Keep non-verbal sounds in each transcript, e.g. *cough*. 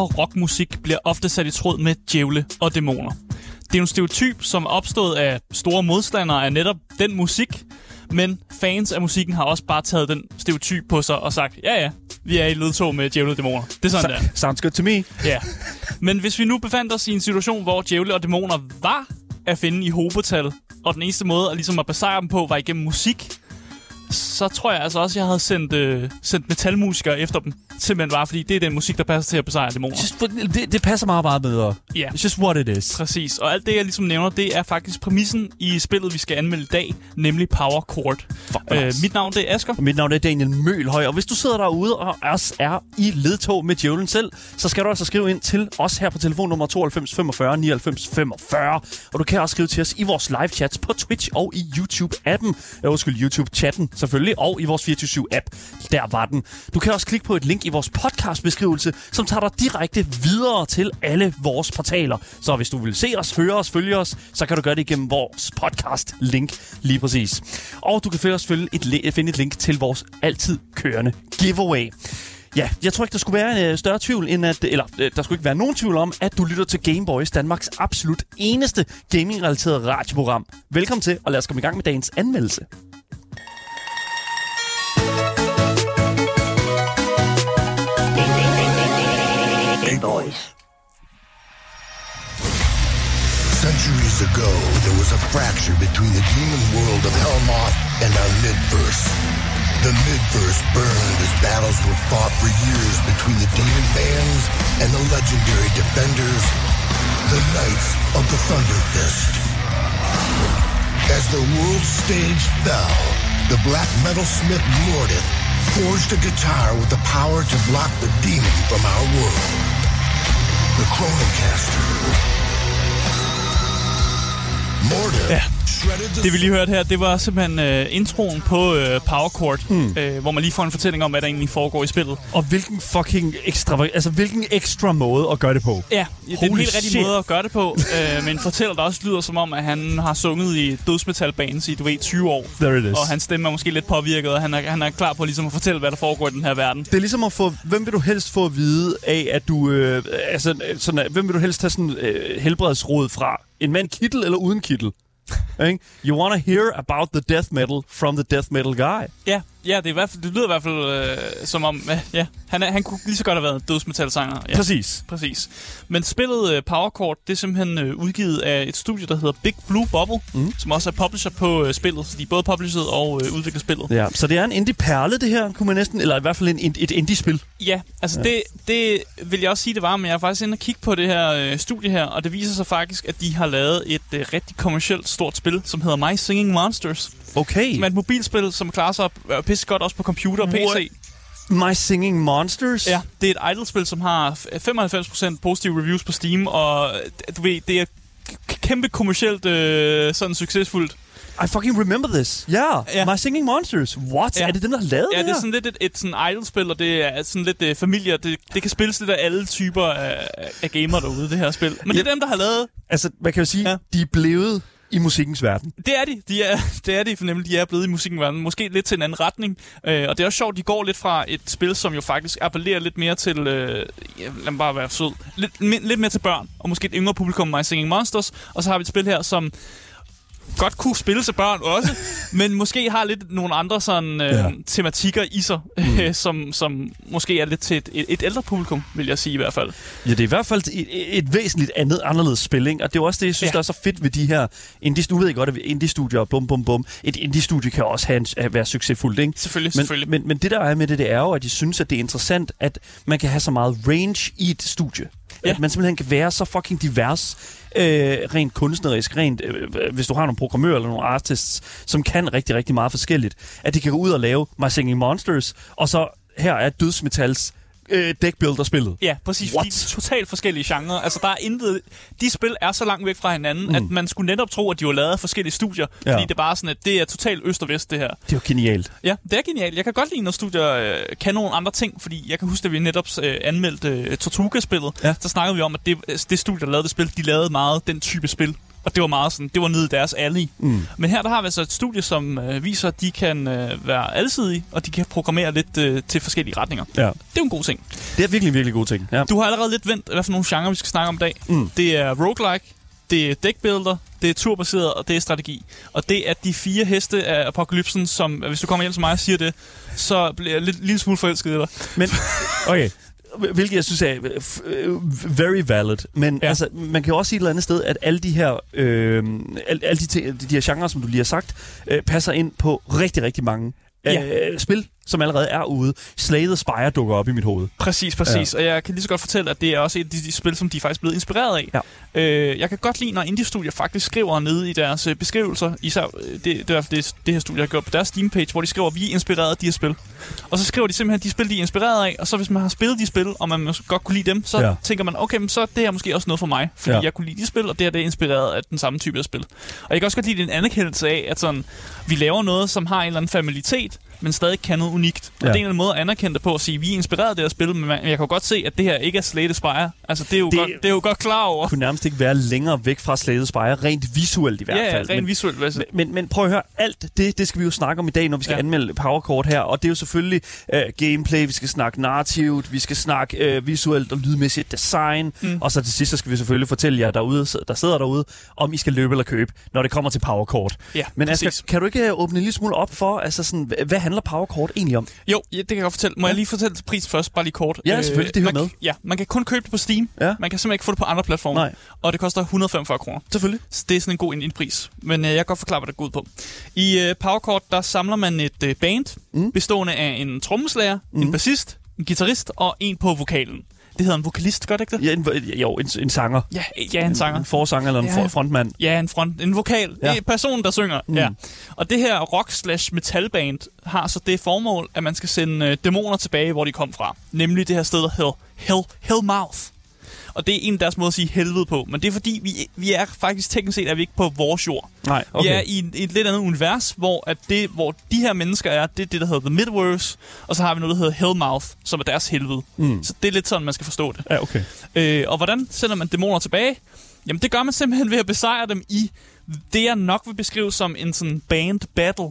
og rockmusik bliver ofte sat i tråd med djævle og dæmoner. Det er en stereotyp, som er opstået af store modstandere af netop den musik, men fans af musikken har også bare taget den stereotyp på sig og sagt, ja ja, vi er i ledtog med djævle og dæmoner. Det er sådan, der. Sounds good to me. Ja. Men hvis vi nu befandt os i en situation, hvor djævle og dæmoner var at finde i hobetal, og den eneste måde at, ligesom at besejre dem på var igennem musik, så tror jeg altså også, at jeg havde sendt, øh, sendt metalmusikere efter dem. Simpelthen bare, fordi det er den musik, der passer til at besejre dæmoner. Just, det, det passer meget, meget bedre. Ja. It's just what it is. Præcis. Og alt det, jeg ligesom nævner, det er faktisk præmissen i spillet, vi skal anmelde i dag, nemlig Power Chord. Øh, nice. mit navn det er Asger. Og mit navn er Daniel Mølhøj, og hvis du sidder derude og også er i ledtog med djævlen selv, så skal du altså skrive ind til os her på telefonnummer 92 45 99 45. Og du kan også skrive til os i vores live chats på Twitch og i YouTube-appen. Ja, undskyld, YouTube-chatten selvfølgelig, og i vores 24-7-app. Der var den. Du kan også klikke på et link i vores podcast-beskrivelse, som tager dig direkte videre til alle vores portaler. Så hvis du vil se os, høre os, følge os, så kan du gøre det igennem vores podcast-link lige præcis. Og du kan følge os følge et, finde et link til vores altid kørende giveaway. Ja, jeg tror ikke, der skulle være en øh, større tvivl, end at, eller øh, der skulle ikke være nogen tvivl om, at du lytter til Game Boys, Danmarks absolut eneste gaming-relateret radioprogram. Velkommen til, og lad os komme i gang med dagens anmeldelse. Gameboys. Centuries ago, there was a fracture between the demon world of Helmoth and our midverse. The midverse burned as battles were fought for years between the demon bands and the legendary defenders, the Knights of the Thunder Fist. As the world stage fell, the black metal smith Mordith forged a guitar with the power to block the demon from our world. The Chronocaster. Ja. Det vi lige hørte her, det var simpelthen øh, introen på øh, Power Chord, Hmm. øh, hvor man lige får en fortælling om, hvad der egentlig foregår i spillet. Og hvilken fucking ekstra, altså hvilken ekstra måde at gøre det på. Ja, det er en helt rigtig måde at gøre det på, øh, men fortæller der også lyder som om, at han har sunget i dødsmetalbands i, du ved, 20 år. There it is. Og hans stemme er måske lidt påvirket, og han er, han er klar på ligesom at fortælle, hvad der foregår i den her verden. Det er ligesom at få, hvem vil du helst få at vide af, at du, øh, altså, sådan, at- hvem vil du helst have sådan øh, helbredsråd fra? En mand kittel eller uden kittel? *laughs* You wanna hear about the death metal from the death metal guy. Ja, ja det, er i hvert fald, det lyder i hvert fald øh, som om, øh, ja, han, er, han kunne lige så godt have været dødsmetalsanger. Ja. Præcis. Præcis. Men spillet uh, Power Chord, det er simpelthen uh, udgivet af et studie, der hedder Big Blue Bubble, mm. som også er publisher på uh, spillet. Så de både published og uh, udvikler spillet. Ja, så det er en indie-perle, det her, kunne man næsten, eller i hvert fald en, et indie-spil. Ja, altså ja. Det, det vil jeg også sige, det var, men jeg er faktisk inde og kigge på det her uh, studie her, og det viser sig faktisk, at de har lavet et uh, rigtig kommercielt stort spil, som hedder My Singing Monsters. Okay. Som er et mobilspil, som klarer sig uh, pisse godt også på computer og PC. What? My Singing Monsters? Ja, det er et idle-spil, som har f- 95% positive reviews på Steam, og du ved, det er kæmpe kommercielt øh, sådan succesfuldt. I fucking remember this. Ja, yeah. Ja. My Singing Monsters. What? Ja. Er det dem, der har lavet Ja, det det er sådan lidt et, et sådan idle-spil, og det er sådan lidt øh, familie, det, det kan spilles lidt af alle typer af, af gamer derude, det her spil. Men det er dem, der har lavet... Altså, man kan jo sige, Ja. ja. de er blevet i musikkens verden. Det er de. de er, *laughs* det er de, for nemlig de er blevet i musikken verden. Måske lidt til en anden retning. Øh, og det er også sjovt, de går lidt fra et spil, som jo faktisk appellerer lidt mere til... Øh, lad mig bare være sød. Lidt, lidt mere til børn, og måske et yngre publikum, My Singing Monsters. Og så har vi et spil her, som godt kunne spille til børn også, *laughs* men måske har lidt nogle andre sådan øh, ja. Tematikker i sig, mm. *laughs* som, som måske er lidt til et, et, et ældre publikum, vil jeg sige i hvert fald. Ja, det er i hvert fald et, et væsentligt andet, anderledes spil, ikke? Og det er også det, jeg synes, Ja. der er så fedt ved de her indie Nu ved jeg godt, at indie-studier, bum, bum, bum. Et indie-studie kan også have en, være succesfuldt, ikke? Selvfølgelig, Men, selvfølgelig. men, men det der er med det, det er jo, at de synes, at det er interessant, at man kan have så meget range i et studie. *laughs* Ja. At man simpelthen kan være så fucking divers, øh, rent kunstnerisk, rent, øh, hvis du har nogle programmører eller nogle artists, som kan rigtig, rigtig meget forskelligt. At de kan gå ud og lave My Singing Monsters, og så her er dødsmetals øh, deckbuilder-spillet. Ja, præcis. What? De er totalt forskellige genrer. Altså, der er intet... De spil er så langt væk fra hinanden, mm. at man skulle netop tro, at de var lavet af forskellige studier. Ja. Ja. Fordi det er bare sådan, at det er totalt øst og vest, det her. Det er jo genialt. Ja, det er genialt. Jeg kan godt lide, når studier øh, kan nogle andre ting, fordi jeg kan huske, at vi netop øh, anmeldte øh, Tortuga-spillet. Ja. Så snakkede vi om, at det, det studie, der lavede det spil, de lavede meget den type spil. Og det var meget sådan, det var nede i deres alley. Mm. Men her der har vi altså et studie, som øh, viser, at de kan øh, være alsidige, og de kan programmere lidt øh, til forskellige retninger. Ja. Det er jo en god ting. Det er virkelig virkelig god ting. Ja. Du har allerede lidt vendt, hvad for nogle genrer, vi skal snakke om i dag. Mm. Det er roguelike, det er deckbuilder, det er turbaseret, og det er strategi. Og det er de fire heste af apokalypsen, som, hvis du kommer hjem til mig og siger det, så bliver jeg lidt lille smule forelsket i dig. Men, *laughs* okay, hvilket jeg synes er øh, øh, very valid. Men ja. Ja. altså, man kan jo også sige et eller andet sted, at alle de her, øh, alle, alle de, de her genrer, som du lige har sagt, øh, passer ind på rigtig, rigtig mange øh, spil, som allerede er ude. Slay the Spire dukker op i mit hoved. Præcis, præcis. Ja. Og jeg kan lige så godt fortælle, at det er også et af de, de spil, som de er faktisk blevet inspireret af. Ja. Øh, jeg kan godt lide, når indie-studier faktisk skriver nede i deres øh, beskrivelser, især øh, det, det, er det, det her studie har gjort på deres Steam-page, hvor de skriver, vi er inspireret af de her spil. Og så skriver de simpelthen de spil, de er inspireret af, og så hvis man har spillet de spil, og man godt kunne lide dem, så Ja. tænker man, okay, men så er det her måske også noget for mig, fordi Ja. jeg kunne lide de spil, og det her det er inspireret af den samme type af spil. Og jeg kan også godt lide en anerkendelse af, at sådan, vi laver noget, som har en eller anden familitet, men stadig kan noget unikt. Og Ja. det er en eller anden måde at anerkende det på at sige, at vi er inspireret af det her spil, men jeg kan jo godt se, at det her ikke er Slay the Spire. Altså, det er jo, Det-. Godt, det er jo godt klar over. Kunne nærmest ikke være længere væk fra Slay the Spire, rent visuelt i hvert Ja, ja, fald. rent Men- visuelt. Men, men, men prøv at høre, alt det, det skal vi jo snakke om i dag, når vi skal ja. Ja. anmelde Powercord her. Og det er jo selvfølgelig uh, gameplay, vi skal snakke narrativt, vi skal snakke uh, visuelt og lydmæssigt design. Mm. Og så til sidst, så skal vi selvfølgelig fortælle jer, derude, der sidder derude, om I skal løbe eller købe, når det kommer til Powercord. Ja, Men præcis. Kan du ikke øh, åbne en lille smule op for, altså sådan, hvad handler Powercord egentlig om? Jo, ja, det kan jeg godt fortælle. Må ja. jeg lige fortælle pris først, bare lige kort? Ja, selvfølgelig, det hører man, med. Ja, man kan kun købe det på Steam. Ja. Man kan simpelthen ikke få det på andre platforme. Nej. Og det koster 145 kroner. Selvfølgelig. Så det er sådan en god indpris. Men øh, jeg kan godt forklare, hvad det går ud på. I øh, Powercord, der samler man et øh, band, mm. bestående af en trommeslager, mm. en bassist, en guitarist og en på vokalen. Det hedder en vokalist, gør det ikke det? Ja, en, jo, en, en sanger. Ja, ja en sanger. En forsanger eller en Ja. ja. frontmand. Ja, en, front, en vokal. Ja. Det er personen, der synger. Mm. Ja. Og det her rock slash metalband har så det formål, at man skal sende øh, dæmoner tilbage, hvor de kom fra. Nemlig det her sted, der hedder Hell, Hellmouth. Og det er en af deres måder at sige helvede på. Men det er fordi, vi, vi er faktisk teknisk set er vi ikke på vores jord. Nej, Okay. Vi er i et, et lidt andet univers, hvor, at det, hvor de her mennesker er, det er det, der hedder The Midverse, og så har vi noget, der hedder Hellmouth, som er deres helvede. Mm. Så det er lidt sådan, man skal forstå det. Ja, okay. Øh, og hvordan sender man dæmoner tilbage? Jamen, det gør man simpelthen ved at besejre dem i det, jeg nok vil beskrive som en sådan band battle.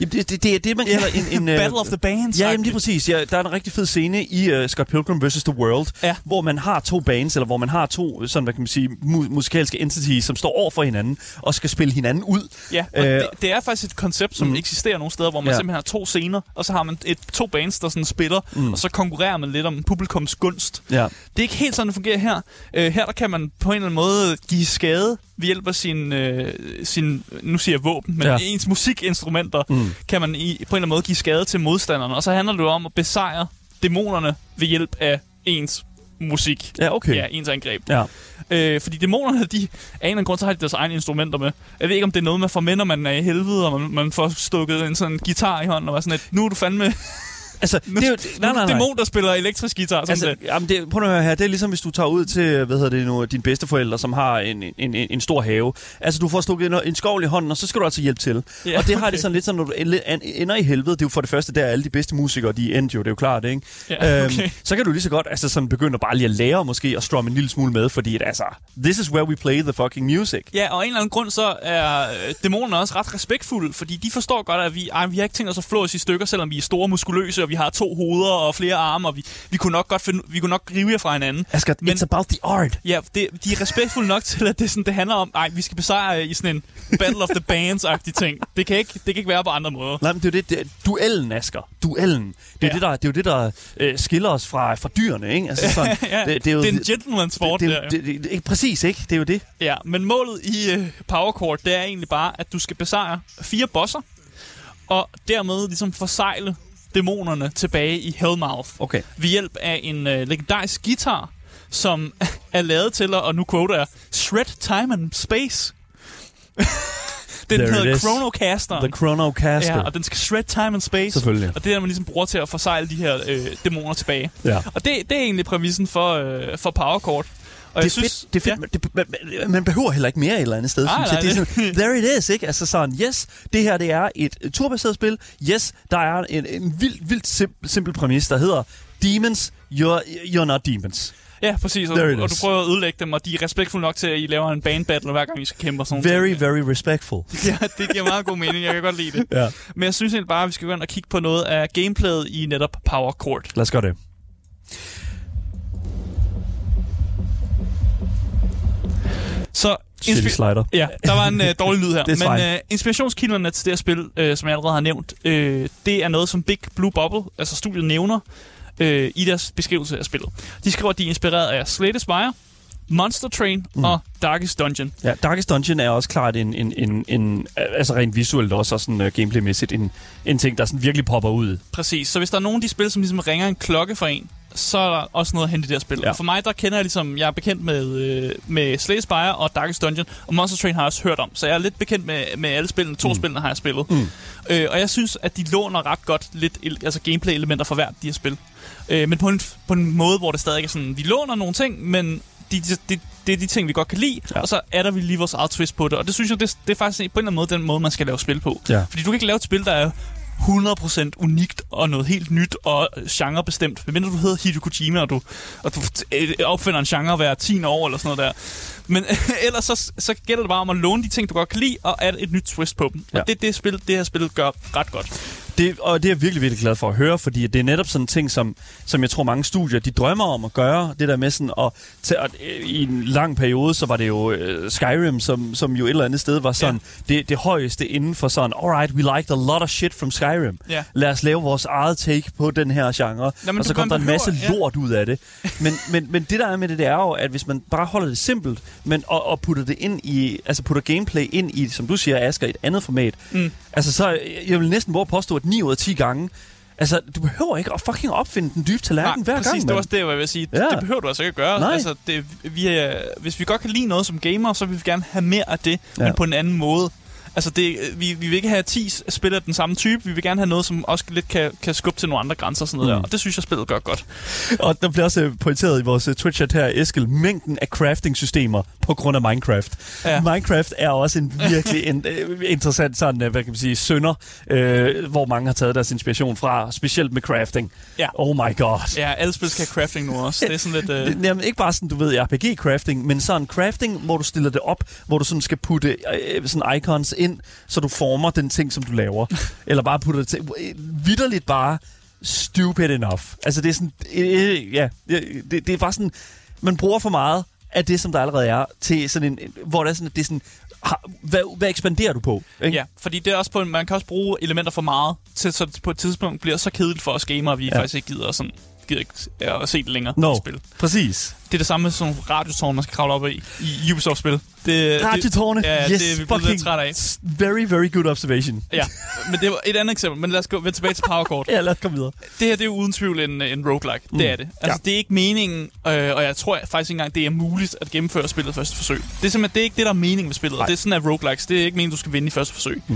Jamen, det, det, det er det, man kalder en... en *laughs* øh, Battle of the Bands. Ja, jamen lige præcis. Ja, der er en rigtig fed scene i uh, Scott Pilgrim vs. The World, Ja. hvor man har to bands, eller hvor man har to sådan, hvad kan man sige, mu- musikalske entities, som står over for hinanden og skal spille hinanden ud. Ja, og Øh, det, det er faktisk et koncept, som mm. eksisterer nogle steder, hvor man Ja. simpelthen har to scener, og så har man et, to bands, der sådan spiller, mm. og så konkurrerer man lidt om publikums gunst. Ja. Det er ikke helt sådan, det fungerer her. Øh, her der kan man på en eller anden måde give skade ved hjælp af sin, øh, sin nu siger jeg våben, men Ja. ens musikinstrumenter, Mm. kan man i, på en eller anden måde give skade til modstanderne. Og så handler det om at besejre dæmonerne ved hjælp af ens musik. Ja, okay. Ja, ens angreb. Ja. Øh, fordi dæmonerne, de, af en eller anden grund, så har de deres egne instrumenter med. Jeg ved ikke, om det er noget, man får med, når man er i helvede, og man, man får stukket en sådan guitar i hånden, og var sådan et, nu er du fandme Altså, nu, det er jo, nu er du dæmon, der spiller elektrisk guitar. Sådan Altså, det. jamen det, prøv nu at høre her. Det er ligesom, hvis du tager ud til, hvad hedder det nu, dine bedsteforældre, som har en, en, en, en stor have. Altså, du får stukket en, en skovl i hånden, og så skal du altså hjælpe til. Ja, og det har okay. det sådan lidt sådan, når du en- ender i helvede, det er jo for det første, der er alle de bedste musikere, de er endt jo, det er jo klart, ikke? Ja, okay. Øhm, så kan du lige så godt altså sådan begynde at bare lige at lære måske at strumme en lille smule med, fordi at, altså, this is where we play the fucking music. Ja, og en eller anden grund, så er øh, dæmonerne også ret respektfulde, fordi de forstår godt, at vi, ej, vi har ikke tænkt os at flå os i stykker, selvom vi er store muskuløse, og vi har to hoveder og flere arme, og vi, vi kunne nok godt finde, vi kunne nok rive jer fra hinanden. Asger, Men- it's about the art. Ja, det, de er respektfulde nok til, at det, sådan, det handler om, ej, vi skal besejre i sådan en Battle of the Bands-agtig ting. Det kan, ikke, det kan ikke være på andre måder. Nej, men det er jo det, det duellen, Asger. Duellen. Det er, Ja. det, der, det er jo det, der øh, skiller os fra, fra dyrene, ikke? Altså sådan, *laughs* ja, det, det, er jo, det er en gentleman-sport det, der. det, det, det, det, præcis, ikke? Det er jo det. Ja, men målet i uh, Power Chord, det er egentlig bare, at du skal besejre fire bosser, og dermed ligesom forsejle dæmonerne tilbage i Hellmouth. Okay. Ved hjælp af en uh, legendarisk guitar, som *laughs* er lavet til at, og nu quoter jeg, shred time and space. *laughs* den There hedder. Chronocaster. The Chronocaster. Ja, og den skal shred time and space. Selvfølgelig. Og det er det, man ligesom bruger til at forsejle de her øh, dæmoner tilbage. Ja. Og det, det er egentlig præmissen for, øh, for Power Chord. Og Det er fedt. Det er fedt. Ja. Det, man, behøver heller ikke mere et eller andet sted, Nej, synes jeg. nej, Det er sådan, *laughs* there it is, ikke? Altså sådan, yes, det her det er et turbaseret spil. Yes, der er en, en vildt, vildt simpel, simpel præmis, der hedder Demons, you're, you're not demons. Ja, præcis. Og, og du prøver at ødelægge dem, og de er respektfulde nok til, at I laver en band battle, hver gang I skal kæmpe og sådan. Very, very respectful. *laughs* Ja, det giver meget god mening. Jeg kan godt lide det. Ja. Men jeg synes egentlig bare, at vi skal gå ind og kigge på noget af gameplayet i netop Power Chord. Lad os gøre det. Så Shitty slider. Ja, der var en øh, dårlig lyd her. *laughs* Er Men øh, inspirationskilderne til det her spil, øh, som jeg allerede har nævnt, øh, det er noget, som Big Blue Bubble, altså studiet, nævner øh, i deres beskrivelse af spillet. De skriver, at de er inspireret af Slay the Spire, Monster Train mm. og Darkest Dungeon. Ja, Darkest Dungeon er også klart en, en, en, en altså rent visuelt også, og sådan uh, gameplaymæssigt, en, en ting, der sådan virkelig popper ud. Præcis. Så hvis der er nogen af de spil, som ligesom ringer en klokke for en, så er der også noget at hente i det her spil. Ja. Og for mig, der kender jeg ligesom, jeg er bekendt med, øh, med Slay Spire og Darkest Dungeon, og Monster Train har jeg også hørt om. Så jeg er lidt bekendt med, med alle spillene. To mm. spillene har jeg spillet. Mm. Øh, og jeg synes, at de låner ret godt lidt altså gameplay-elementer fra hvert de her spil. Øh, men på en, på en måde, hvor det stadig er sådan, vi låner nogle ting, men de, de, de, det er de ting, vi godt kan lide, ja. og så er der vi lige vores eget twist på det. Og det synes jeg, det, det er faktisk på en eller anden måde den måde, man skal lave spil på. Ja. Fordi du kan ikke lave et spil, der er 100% unikt og noget helt nyt og genrebestemt. Medmindre du hedder Hideo Kojima, og du, og du øh, opfinder en genre hver 10 år eller sådan noget der. Men *laughs* ellers så, så gælder det bare om at låne de ting, du godt kan lide, og add et nyt twist på dem. Ja. Og det det, spil, det her spil gør ret godt. Det, og det er jeg virkelig, virkelig glad for at høre, fordi det er netop sådan en ting, som, som jeg tror mange studier, de drømmer om at gøre. Det der med sådan, at, til, at øh, i en lang periode, så var det jo øh, Skyrim, som, som jo et eller andet sted var sådan, ja. det, det højeste inden for sådan, alright, we liked a lot of shit from Skyrim. Ja. Lad os lave vores eget take på den her genre. Nå, og så kom der en masse behøver- ja. lort ud af det. Men, men, men det der er med det, det er jo, at hvis man bare holder det simpelt, men, og, og putter det ind i, altså putter gameplay ind i, som du siger, Asger, et andet format, Mm. Altså, så jeg vil næsten våge at påstå, at 9 ud af 10 gange, altså, du behøver ikke at fucking opfinde den dybe tallerken hver præcis, gang, det var også det, jeg vil sige. Ja. Det behøver du altså ikke at gøre. Nej. Altså, det, vi er, hvis vi godt kan lide noget som gamer, så vil vi gerne have mere af det, ja. men på en anden måde. Altså, det, vi, vi vil ikke have 10 spillere af den samme type. Vi vil gerne have noget, som også lidt kan, kan skubbe til nogle andre grænser og sådan noget Mm. der. Og det synes jeg, spillet gør godt. Og der bliver også øh, pointeret i vores øh, Twitch-chat her, Eskild, mængden af crafting-systemer på grund af Minecraft. Ja. Minecraft er også en *laughs* virkelig en, øh, interessant sådan, hvad kan man sige, sønder, øh, hvor mange har taget deres inspiration fra, specielt med crafting. Ja. Oh my god. Ja, alle spil skal have crafting nu også. Det er sådan lidt... Øh, *laughs* jamen, ikke bare sådan, du ved, RPG-crafting, men sådan crafting, hvor du stiller det op, hvor du sådan skal putte øh, sådan icons ind, så du former den ting, som du laver. *laughs* Eller bare putte det til. Vitterligt bare stupid enough. Altså, det er sådan... Øh, ja, det, det er bare sådan... Man bruger for meget af det, som der allerede er, til sådan en... Hvor det er sådan, at det er sådan... Har, hvad, hvad ekspanderer du på? Ikke? Ja, fordi det er også på, man kan også bruge elementer for meget, til så det på et tidspunkt bliver så kedeligt for os gamere, at vi Ja. faktisk ikke gider, sådan, gider ikke at se det længere No. spil. Præcis. Det er det samme nogle radiotårn, man skal kravle op i, i Ubisoft-spil. Det, Radiotårne. Det, ja, yes, det er vi blevet træt af. Very, very good observation. Ja, men det var et andet eksempel. Men lad os gå vende tilbage til Power Chord. *laughs* Ja, lad os komme videre. Det her det er jo uden tvivl en, en roguelike. Mm. Det er det. Altså, ja. det er ikke meningen, øh, og jeg tror faktisk ikke engang, det er muligt at gennemføre spillet første forsøg. Det er simpelthen det er ikke det, der er meningen med spillet. Nej. Det er sådan, at roguelikes, det er ikke meningen, du skal vinde i første forsøg. Mm.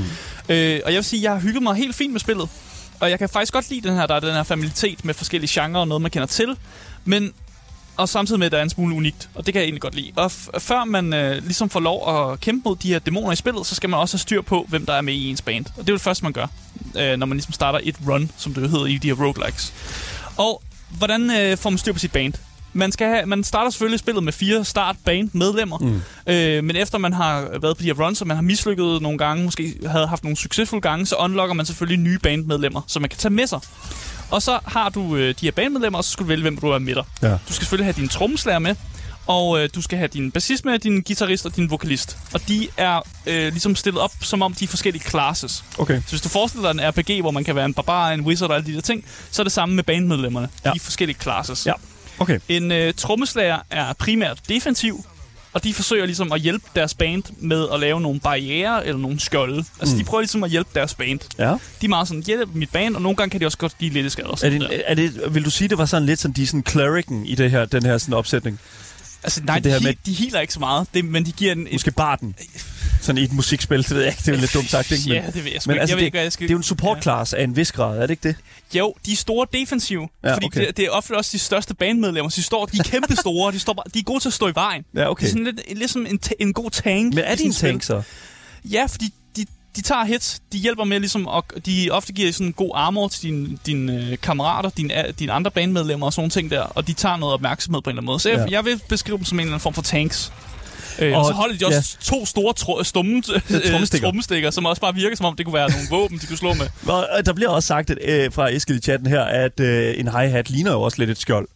Øh, og jeg vil sige, jeg har hygget mig helt fint med spillet. Og jeg kan faktisk godt lide den her, der er den her familitet med forskellige genrer og noget, man kender til. Men og samtidig med, at der er en smule unikt. Og det kan jeg egentlig godt lide. Og f- før man øh, ligesom får lov at kæmpe mod de her dæmoner i spillet, så skal man også have styr på, hvem der er med i ens band. Og det er jo det første, man gør, øh, når man ligesom starter et run, som det hedder i de her roguelikes. Og hvordan øh, får man styr på sit band? Man, skal have, man starter selvfølgelig spillet med fire start band medlemmer, Mm. øh, men efter man har været på de her runs, og man har mislykket nogle gange, måske havde haft nogle succesfulde gange, så unlocker man selvfølgelig nye bandmedlemmer, som man kan tage med sig. Og så har du øh, de her bandmedlemmer, og så skal du vælge, hvem du er med dig. Ja. Du skal selvfølgelig have din trommeslager med, og øh, du skal have din bassist med, din guitarist og din vokalist. Og de er øh, ligesom stillet op, som om de er forskellige classes. Okay. Så hvis du forestiller dig en RPG, hvor man kan være en barbar, en wizard og alle de der ting, så er det samme med bandmedlemmerne. Ja. De er forskellige classes. Ja. Okay. En øh, trommeslager er primært defensiv, og de forsøger ligesom at hjælpe deres band med at lave nogle barriere eller nogle skjolde. Altså, Mm. de prøver ligesom at hjælpe deres band. Ja. De er meget sådan, hjælp mit band, og nogle gange kan de også godt give lidt skader. Er det, er det, vil du sige, det var sådan lidt som de sådan clericen i det her, den her sådan opsætning? Altså, nej, det de, her he- med- de healer ikke så meget, det, men de giver en... Måske barden. Sådan i et musikspil, det ved jeg ikke, det er jo lidt dumt sagt, ikke? Ja, det ved jeg sgu men ikke. altså, jeg ved det, ikke, jeg skal... det er jo en support class af en vis grad, er det ikke det? Jo, de er store defensive, Ja, ja, fordi okay. det, det er ofte også de største bandmedlemmer. De, står, de er kæmpe store, de, står bare, de er gode til at stå i vejen. Ja, okay. Det er sådan lidt, lidt som en, en god tank. Men er de en et tank så? Ja, fordi de, tager hits, de hjælper med ligesom, og de ofte giver sådan en god armor til dine, dine øh, kammerater, dine, dine andre bandmedlemmer og sådan ting der, og de tager noget opmærksomhed på en eller anden måde. Så jeg, Ja. jeg vil beskrive dem som en eller anden form for tanks. Øh, og, Og- så holder de også ja. to store tro, stumme *laughs* øh, Trommestikker. trommestikker, som også bare virker som om, det kunne være nogle våben, de kunne slå med. Og der bliver også sagt at, øh, fra Eskild i chatten her, at øh, en hi-hat ligner jo også lidt et skjold.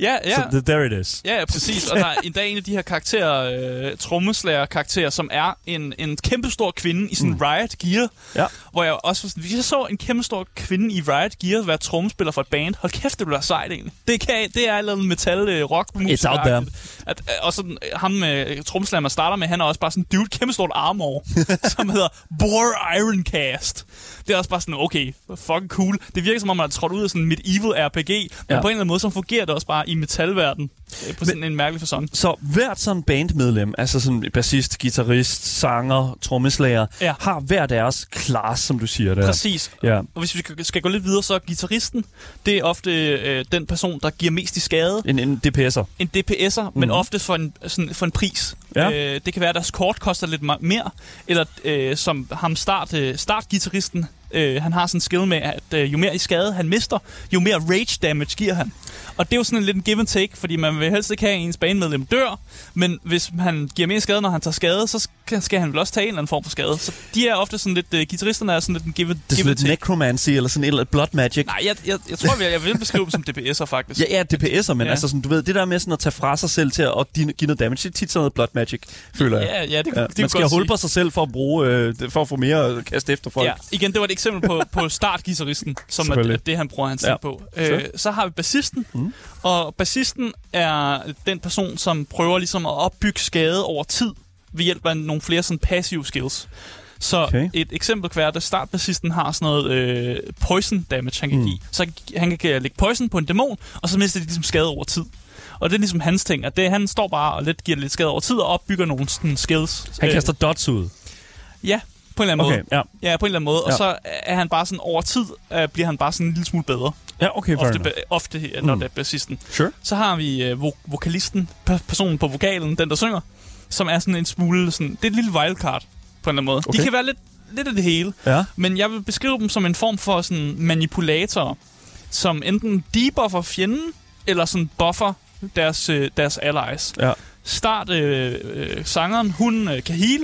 Ja, ja. Så the, there it is. Ja, ja, præcis. Og der er endda en af de her karakterer, øh, trommeslager-karakterer, som er en, en kæmpestor kvinde i sådan mm. Riot Gear. Ja. Hvor jeg også hvis jeg så en kæmpestor kvinde i Riot Gear være trommespiller for et band, hold kæft, det være sejt egentlig. Det, kan, det er noget metal øh, rock It's out there. At, øh, og sådan, øh, ham øh, trommeslager, man starter med, han er også bare sådan en dude, kæmpestort armor, *laughs* som hedder Bore Ironcast. Det er også bare sådan, okay, fucking cool. Det virker som om, man er trådt ud af sådan en medieval RPG, men Ja. på en eller anden måde, så fungerer det også bare i metalverden øh, på sådan en mærkelig fasong. Så hvert sådan bandmedlem, altså sådan bassist, guitarist, sanger, trommeslager, Ja. har hver deres class, som du siger der. Præcis. Ja. Og hvis vi skal- gå lidt videre, så gitarristen, det er ofte øh, den person, der giver mest i skade. En, en DPS'er. En DPS'er, mm. men ofte for en, sådan, for en pris. Ja. Øh, det kan være, at deres kort koster lidt mere, eller øh, som ham start, øh, startgitarristen, øh, han har sådan en skill med, at øh, jo mere i skade han mister, jo mere rage damage giver han. Og det er jo sådan en lidt en give and take, fordi man vil helst ikke have, at ens banemedlem dør, men hvis han giver mere skade, når han tager skade, så skal, skal han vel også tage en eller anden form for skade. Så de er ofte sådan lidt, øh, guitaristerne er sådan lidt en give, Det er give sådan and lidt take. necromancy, eller sådan et eller andet blood magic. Nej, jeg, jeg, jeg tror, jeg, jeg vil beskrive dem som DPS'er, faktisk. Ja, ja, DPS'er, men ja. Altså sådan, du ved, det der med sådan at tage fra sig selv til at give, noget damage, det er tit sådan noget blood magic, føler jeg. ja, ja, det, Ja, det, det man skal på sig selv for at bruge, øh, for at få mere at kaste efter folk. Ja, igen, det var et eksempel på, på startgitarristen, som er, det, han bruger hans Ja. på. Øh, så har vi bassisten, Mm. og bassisten er den person, som prøver ligesom at opbygge skade over tid ved hjælp af nogle flere sådan passive skills. Så Okay. et eksempel kan være, at startbassisten har sådan noget øh, poison damage, han kan Mm. give. Så han kan lægge poison på en dæmon, og så mister de ligesom skade over tid. Og det er ligesom hans ting, at det, han står bare og lidt giver lidt skade over tid og opbygger nogle sådan skills. Han Øh, kaster dots ud. Ja, på en eller anden Okay, måde. ja. Ja, på en eller anden måde. Ja. Og så er han bare sådan, over tid uh, bliver han bare sådan en lille smule bedre. Ja, okay, Ofte, ba- ofte øh, når Mm. det er bassisten. Sure. Så har vi uh, vo- vokalisten, pe- personen på vokalen, den der synger, som er sådan en smule, sådan, det er et lille wildcard på en eller anden måde. Okay. De kan være lidt, lidt af det hele, Ja. men jeg vil beskrive dem som en form for sådan manipulatorer, som enten debuffer fjenden, eller sådan buffer deres, øh, deres allies. Ja. Start øh, øh, sangeren, hun øh, kan heal,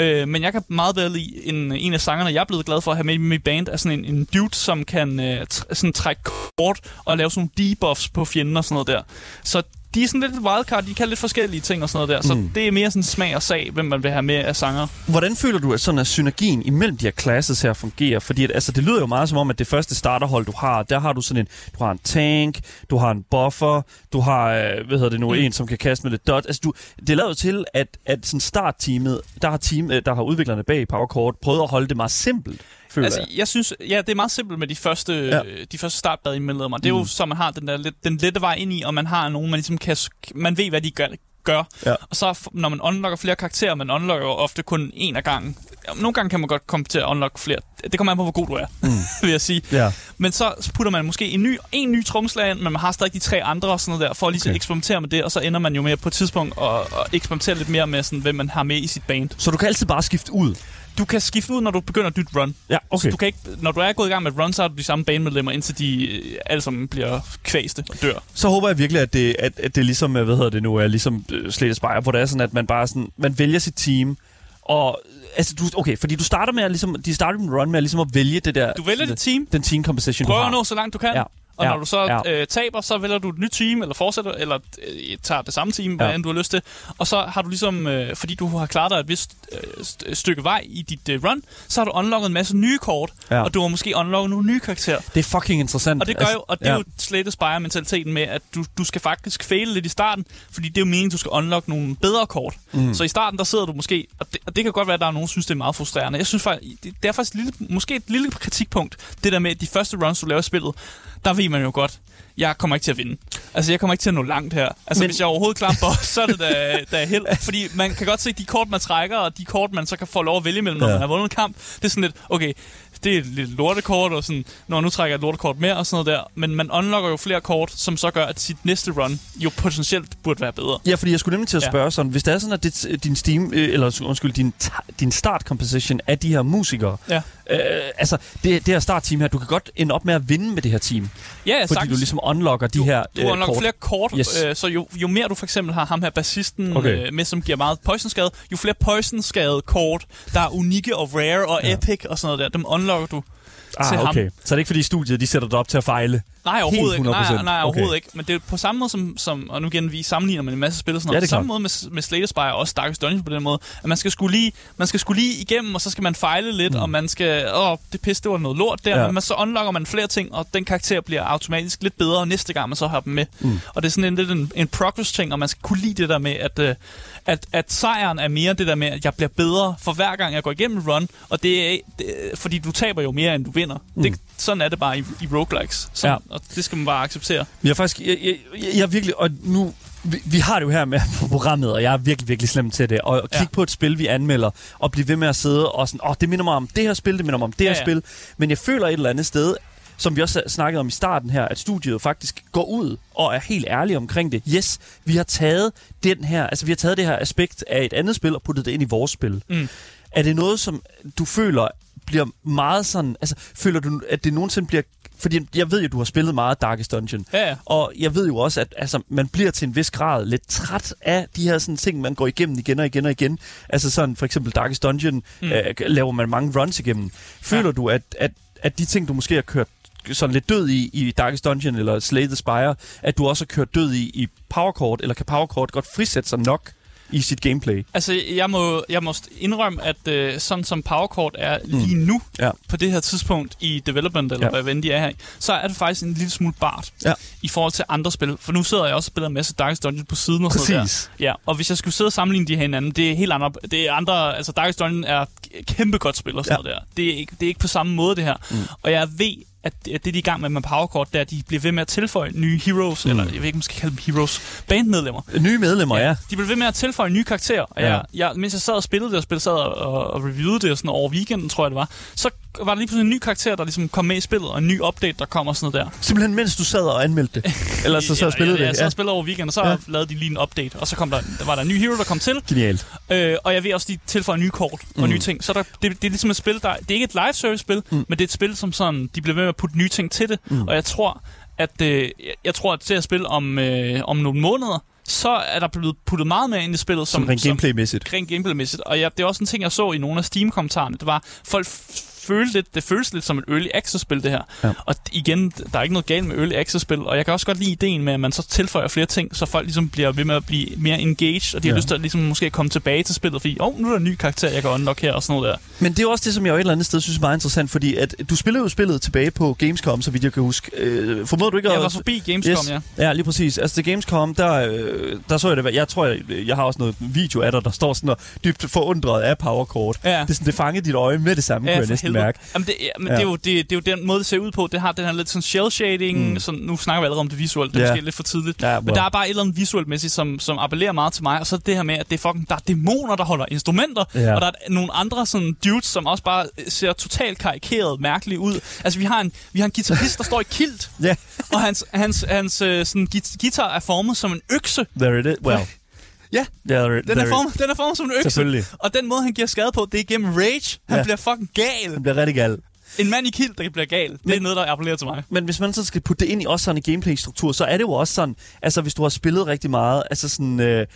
øh, men jeg kan meget bedre lide en, en af sangerne, jeg er blevet glad for at have med i mit band, er sådan en, en dude, som kan øh, tr- sådan trække kort og lave sådan nogle debuffs på fjenden og sådan noget der. Så de er sådan lidt et wildcard, de kan lidt forskellige ting og sådan noget der. Så Mm. det er mere sådan smag og sag, hvem man vil have med af sanger. Hvordan føler du, at sådan at synergien imellem de her classes her fungerer? Fordi at, altså, det lyder jo meget som om, at det første starterhold, du har, der har du sådan en, du har en tank, du har en buffer, du har, øh, hvad hedder det nu, mm. En, som kan kaste med lidt dot. Altså, du, det er lavet til, at, at sådan startteamet, der har, team, øh, der har udviklerne bag PowerCord prøvet at holde det meget simpelt, føler Altså, jeg. jeg synes, ja, det er meget simpelt med de første, Ja. de første startbad medlemmer. Det er jo Mm. så, man har den, der, lidt, den lette vej ind i, og man har nogen, man ligesom kan, man ved, hvad de gør. gør. Ja. Og så når man unlocker flere karakterer, man unlocker jo ofte kun en af gangen. Nogle gange kan man godt komme til at unlock flere. Det kommer an på, hvor god du er, mm. *laughs* vil jeg sige. Ja. Men så putter man måske en ny, en ny trommeslager ind, men man har stadig de tre andre og sådan noget der, for at lige Okay. okay. eksperimentere med det, og så ender man jo med på et tidspunkt at, at eksperimentere lidt mere med, sådan, hvem man har med i sit band. Så du kan altid bare skifte ud? Du kan skifte ud, når du begynder nyt run. Ja, Så okay. du kan ikke, når du er gået i gang med et run, så har du de samme banemedlemmer, indtil de øh, alle sammen bliver kvæste og dør. Så håber jeg virkelig, at det, at, at det ligesom, øh, hvad hedder det nu, er ligesom øh, Slate Spire, hvor det er sådan, at man bare sådan, man vælger sit team, og altså, du, okay, fordi du starter med at ligesom, de starter med run med at ligesom at vælge det der, Du vælger den, dit team, den team composition, du prøver har. at nå så langt du kan, Ja. Og Ja. når du så Ja. øh, taber, så vælger du et nyt team, eller fortsætter, eller øh, tager det samme team, hvad Ja. end du har lyst til. Og så har du ligesom, øh, fordi du har klaret dig et vist øh, st- stykke vej i dit øh, run, så har du unlocket en masse nye kort, Ja. og du har måske unlocket nogle nye karakterer. Det er fucking interessant. Og det gør jo, og det er ja. jo Slate Spire mentaliteten med, at du, du skal faktisk fail lidt i starten, fordi det er jo meningen, du skal unlock nogle bedre kort. Mm. Så i starten, der sidder du måske, og det, og det kan godt være, at der er nogen, der synes, det er meget frustrerende. Jeg synes faktisk, det, det er faktisk lille, måske et lille kritikpunkt, det der med, at de første runs, du laver i spillet, der ved man jo godt, jeg kommer ikke til at vinde. Altså, jeg kommer ikke til at nå langt her. Altså, Men- hvis jeg overhovedet boss, *laughs* så er det da, da held. Fordi man kan godt se, de kort, man trækker, og de kort, man så kan få lov at vælge mellem, når Ja. ja. man har vundet en kamp, det er sådan lidt, okay, det er et lille lortekort, og sådan, når nu trækker jeg et lortekort mere og sådan noget der. Men man unlocker jo flere kort, som så gør, at sit næste run jo potentielt burde være bedre. Ja, fordi jeg skulle nemlig til at Ja. spørge sådan, hvis det er sådan, at det, din Steam, øh, eller undskyld, din, din start composition af de her musikere, Ja, øh, altså det, det her startteam her, du kan godt ende op med at vinde med det her team, ja, ja fordi sagtens. du ligesom unlocker de her Du øh, unlocker kort. flere kort, Yes. øh, så jo, jo mere du for eksempel har ham her bassisten okay. øh, med, som giver meget poison-skade, jo flere poison-skade kort, der er unikke og rare og Ja. epic og sådan noget der, dem unlocker du til Ah, ham. okay. Så er det ikke fordi studiet, de sætter dig op til at fejle? Nej, overhovedet ikke. Nej, 100%. nej, overhovedet Okay. ikke. Men det er på samme måde som, som og nu igen, vi sammenligner med en masse spil og sådan Ja, noget. det er på samme måde med, med Slay Spire og også Darkest Dungeon på den måde, at man skal skulle lige, man skal skulle lige igennem, og så skal man fejle lidt, mm. og man skal, åh, det pisse, det var noget lort der, Ja. ja. men så unlocker man flere ting, og den karakter bliver automatisk lidt bedre næste gang, man så har dem med. Mm. Og det er sådan en, lidt en, en progress-ting, og man skal kunne lide det der med, at, øh, at, at sejren er mere det der med, at jeg bliver bedre for hver gang, jeg går igennem run, og det er, det, fordi du taber jo mere, end du vinder. Mm. Det, sådan er det bare i, i roguelikes, sådan, Ja. og det skal man bare acceptere. Jeg er faktisk, jeg, jeg, jeg, jeg virkelig, og nu, vi, vi har det jo her med på *laughs* programmet, og jeg er virkelig, virkelig slem til det. Og at kigge Ja. på et spil, vi anmelder, og blive ved med at sidde og sådan, åh, oh, det minder mig om det her spil, det minder mig om det Ja, her ja. spil. Men jeg føler et eller andet sted, som vi også snakkede om i starten her, at studiet faktisk går ud og er helt ærlige omkring det. Yes, vi har taget den her, altså vi har taget det her aspekt af et andet spil og puttet det ind i vores spil. Mm. Er det noget, som du føler bliver meget sådan... Altså, føler du, at det nogensinde bliver... Fordi jeg ved jo, du har spillet meget Darkest Dungeon. Ja, ja. Og jeg ved jo også, at altså, man bliver til en vis grad lidt træt af de her sådan, ting, man går igennem igen og igen og igen. Altså sådan for eksempel Darkest Dungeon, mm. øh, laver man mange runs igennem. Føler Ja. du, at, at, at de ting, du måske har kørt sådan lidt død i, i Darkest Dungeon eller Slay the Spire, at du også har kørt død i, i Powercord, eller kan Powercord godt frisætte sig nok i sit gameplay? Altså, jeg må, jeg må indrømme, at øh, sådan som PowerCord er lige nu, Ja. på det her tidspunkt i development, eller Ja. hvad end de er her, så er det faktisk en lille smule bart Ja. i forhold til andre spil. For nu sidder jeg også og spiller en masse Darkest Dungeon på siden og sådan Præcis. der. Ja, og hvis jeg skulle sidde og sammenligne de her hinanden, det er helt andre, det er andre, altså Darkest Dungeon er kæmpe godt spil og sådan Ja. der. Det er, ikke, det er ikke på samme måde det her. Mm. Og jeg ved, at det, de er i gang med med PowerCord, det er, at de bliver ved med at tilføje nye heroes, mm. eller jeg ved ikke, om man skal kalde dem heroes, bandmedlemmer. Nye medlemmer, ja. De blev ved med at tilføje nye karakterer. Og Ja. jeg, jeg, mens jeg sad og spillede det, og spillede, sad og, og reviewede det sådan over weekenden, tror jeg det var, så var der lige pludselig en ny karakter, der ligesom kom med i spillet, og en ny update, der kom og sådan noget der. Simpelthen mens du sad og anmeldte det. *laughs* Eller så sad og spillede ja, det. Jeg sad og spillede over weekenden, og så Ja. ja. lavede de lige en update, og så kom der, der var der en ny hero, der kom til, Genialt. øh, og jeg ved også, de tilføjer nye kort og Mm. nye ting. Så der, det, det er ligesom et spil, der, det er ikke et live service spil, Mm. men det er et spil, som sådan, de bliver ved med at putte nye ting til det, Mm. og jeg tror, at, øh, jeg, jeg tror, at til at spille om, øh, om nogle måneder, så er der blevet puttet meget mere ind i spillet, Som, som rent gameplaymæssigt. rent gameplaymæssigt. Og ja, det er også en ting, jeg så i nogle af Steam-kommentarerne. Det var, folk f- følte lidt, det føles lidt som et early access-spil, det her. Ja. Og igen, der er ikke noget galt med early access-spil, og jeg kan også godt lide ideen med, at man så tilføjer flere ting, så folk ligesom bliver ved med at blive mere engaged, og de har Ja. lyst til at ligesom måske komme tilbage til spillet, fordi, åh, oh, nu er der en ny karakter, jeg kan unlock her, og sådan noget der. Men det er jo også det, som jeg jo et eller andet sted synes er meget interessant, fordi at du spiller jo spillet tilbage på Gamescom, så vidt jeg kan huske. Øh, formoder du ikke Jeg at- var forbi Gamescom, Yes. ja. Ja, lige præcis. Altså til Gamescom, der, øh, der så jeg det. Jeg tror, jeg, jeg har også noget video af dig, der står sådan og dybt forundret af Powercord. Ja. Det, er sådan, det fangede dit øje med det samme, ja, kunne jeg næsten mærke. Jamen det, men Ja. det, er jo, det, det er jo den måde, det ser ud på. Det har den her lidt sådan shell shading. Mm. Sådan, nu snakker vi allerede om det visuelle. Det er Ja. måske lidt for tidligt. Ja, Men der er bare et eller andet visuelt mæssigt, som, som appellerer meget til mig. Og så det her med, at det er fucking, der er dæmoner, der holder instrumenter. Ja. Og der er nogle andre sådan dudes, som også bare ser totalt karikeret mærkeligt ud. Altså vi har en, vi har en guitarist, der står i kilt. *laughs* Ja, Og hans, hans, hans øh, sådan, guitar er formet som en økse. there it is. Well, Ja, there, den er, formet, den er formet som en økse. Selvfølgelig. Og den måde, han giver skade på, det er gennem rage. Han Ja. bliver fucking gal. Den bliver rigtig gal. En mand i kilt, der bliver gal. Det er Men- noget, der appellerer til mig. Men hvis man så skal putte det ind i også sådan en gameplay-struktur, så er det jo også sådan, altså hvis du har spillet rigtig meget, altså sådan... Øh,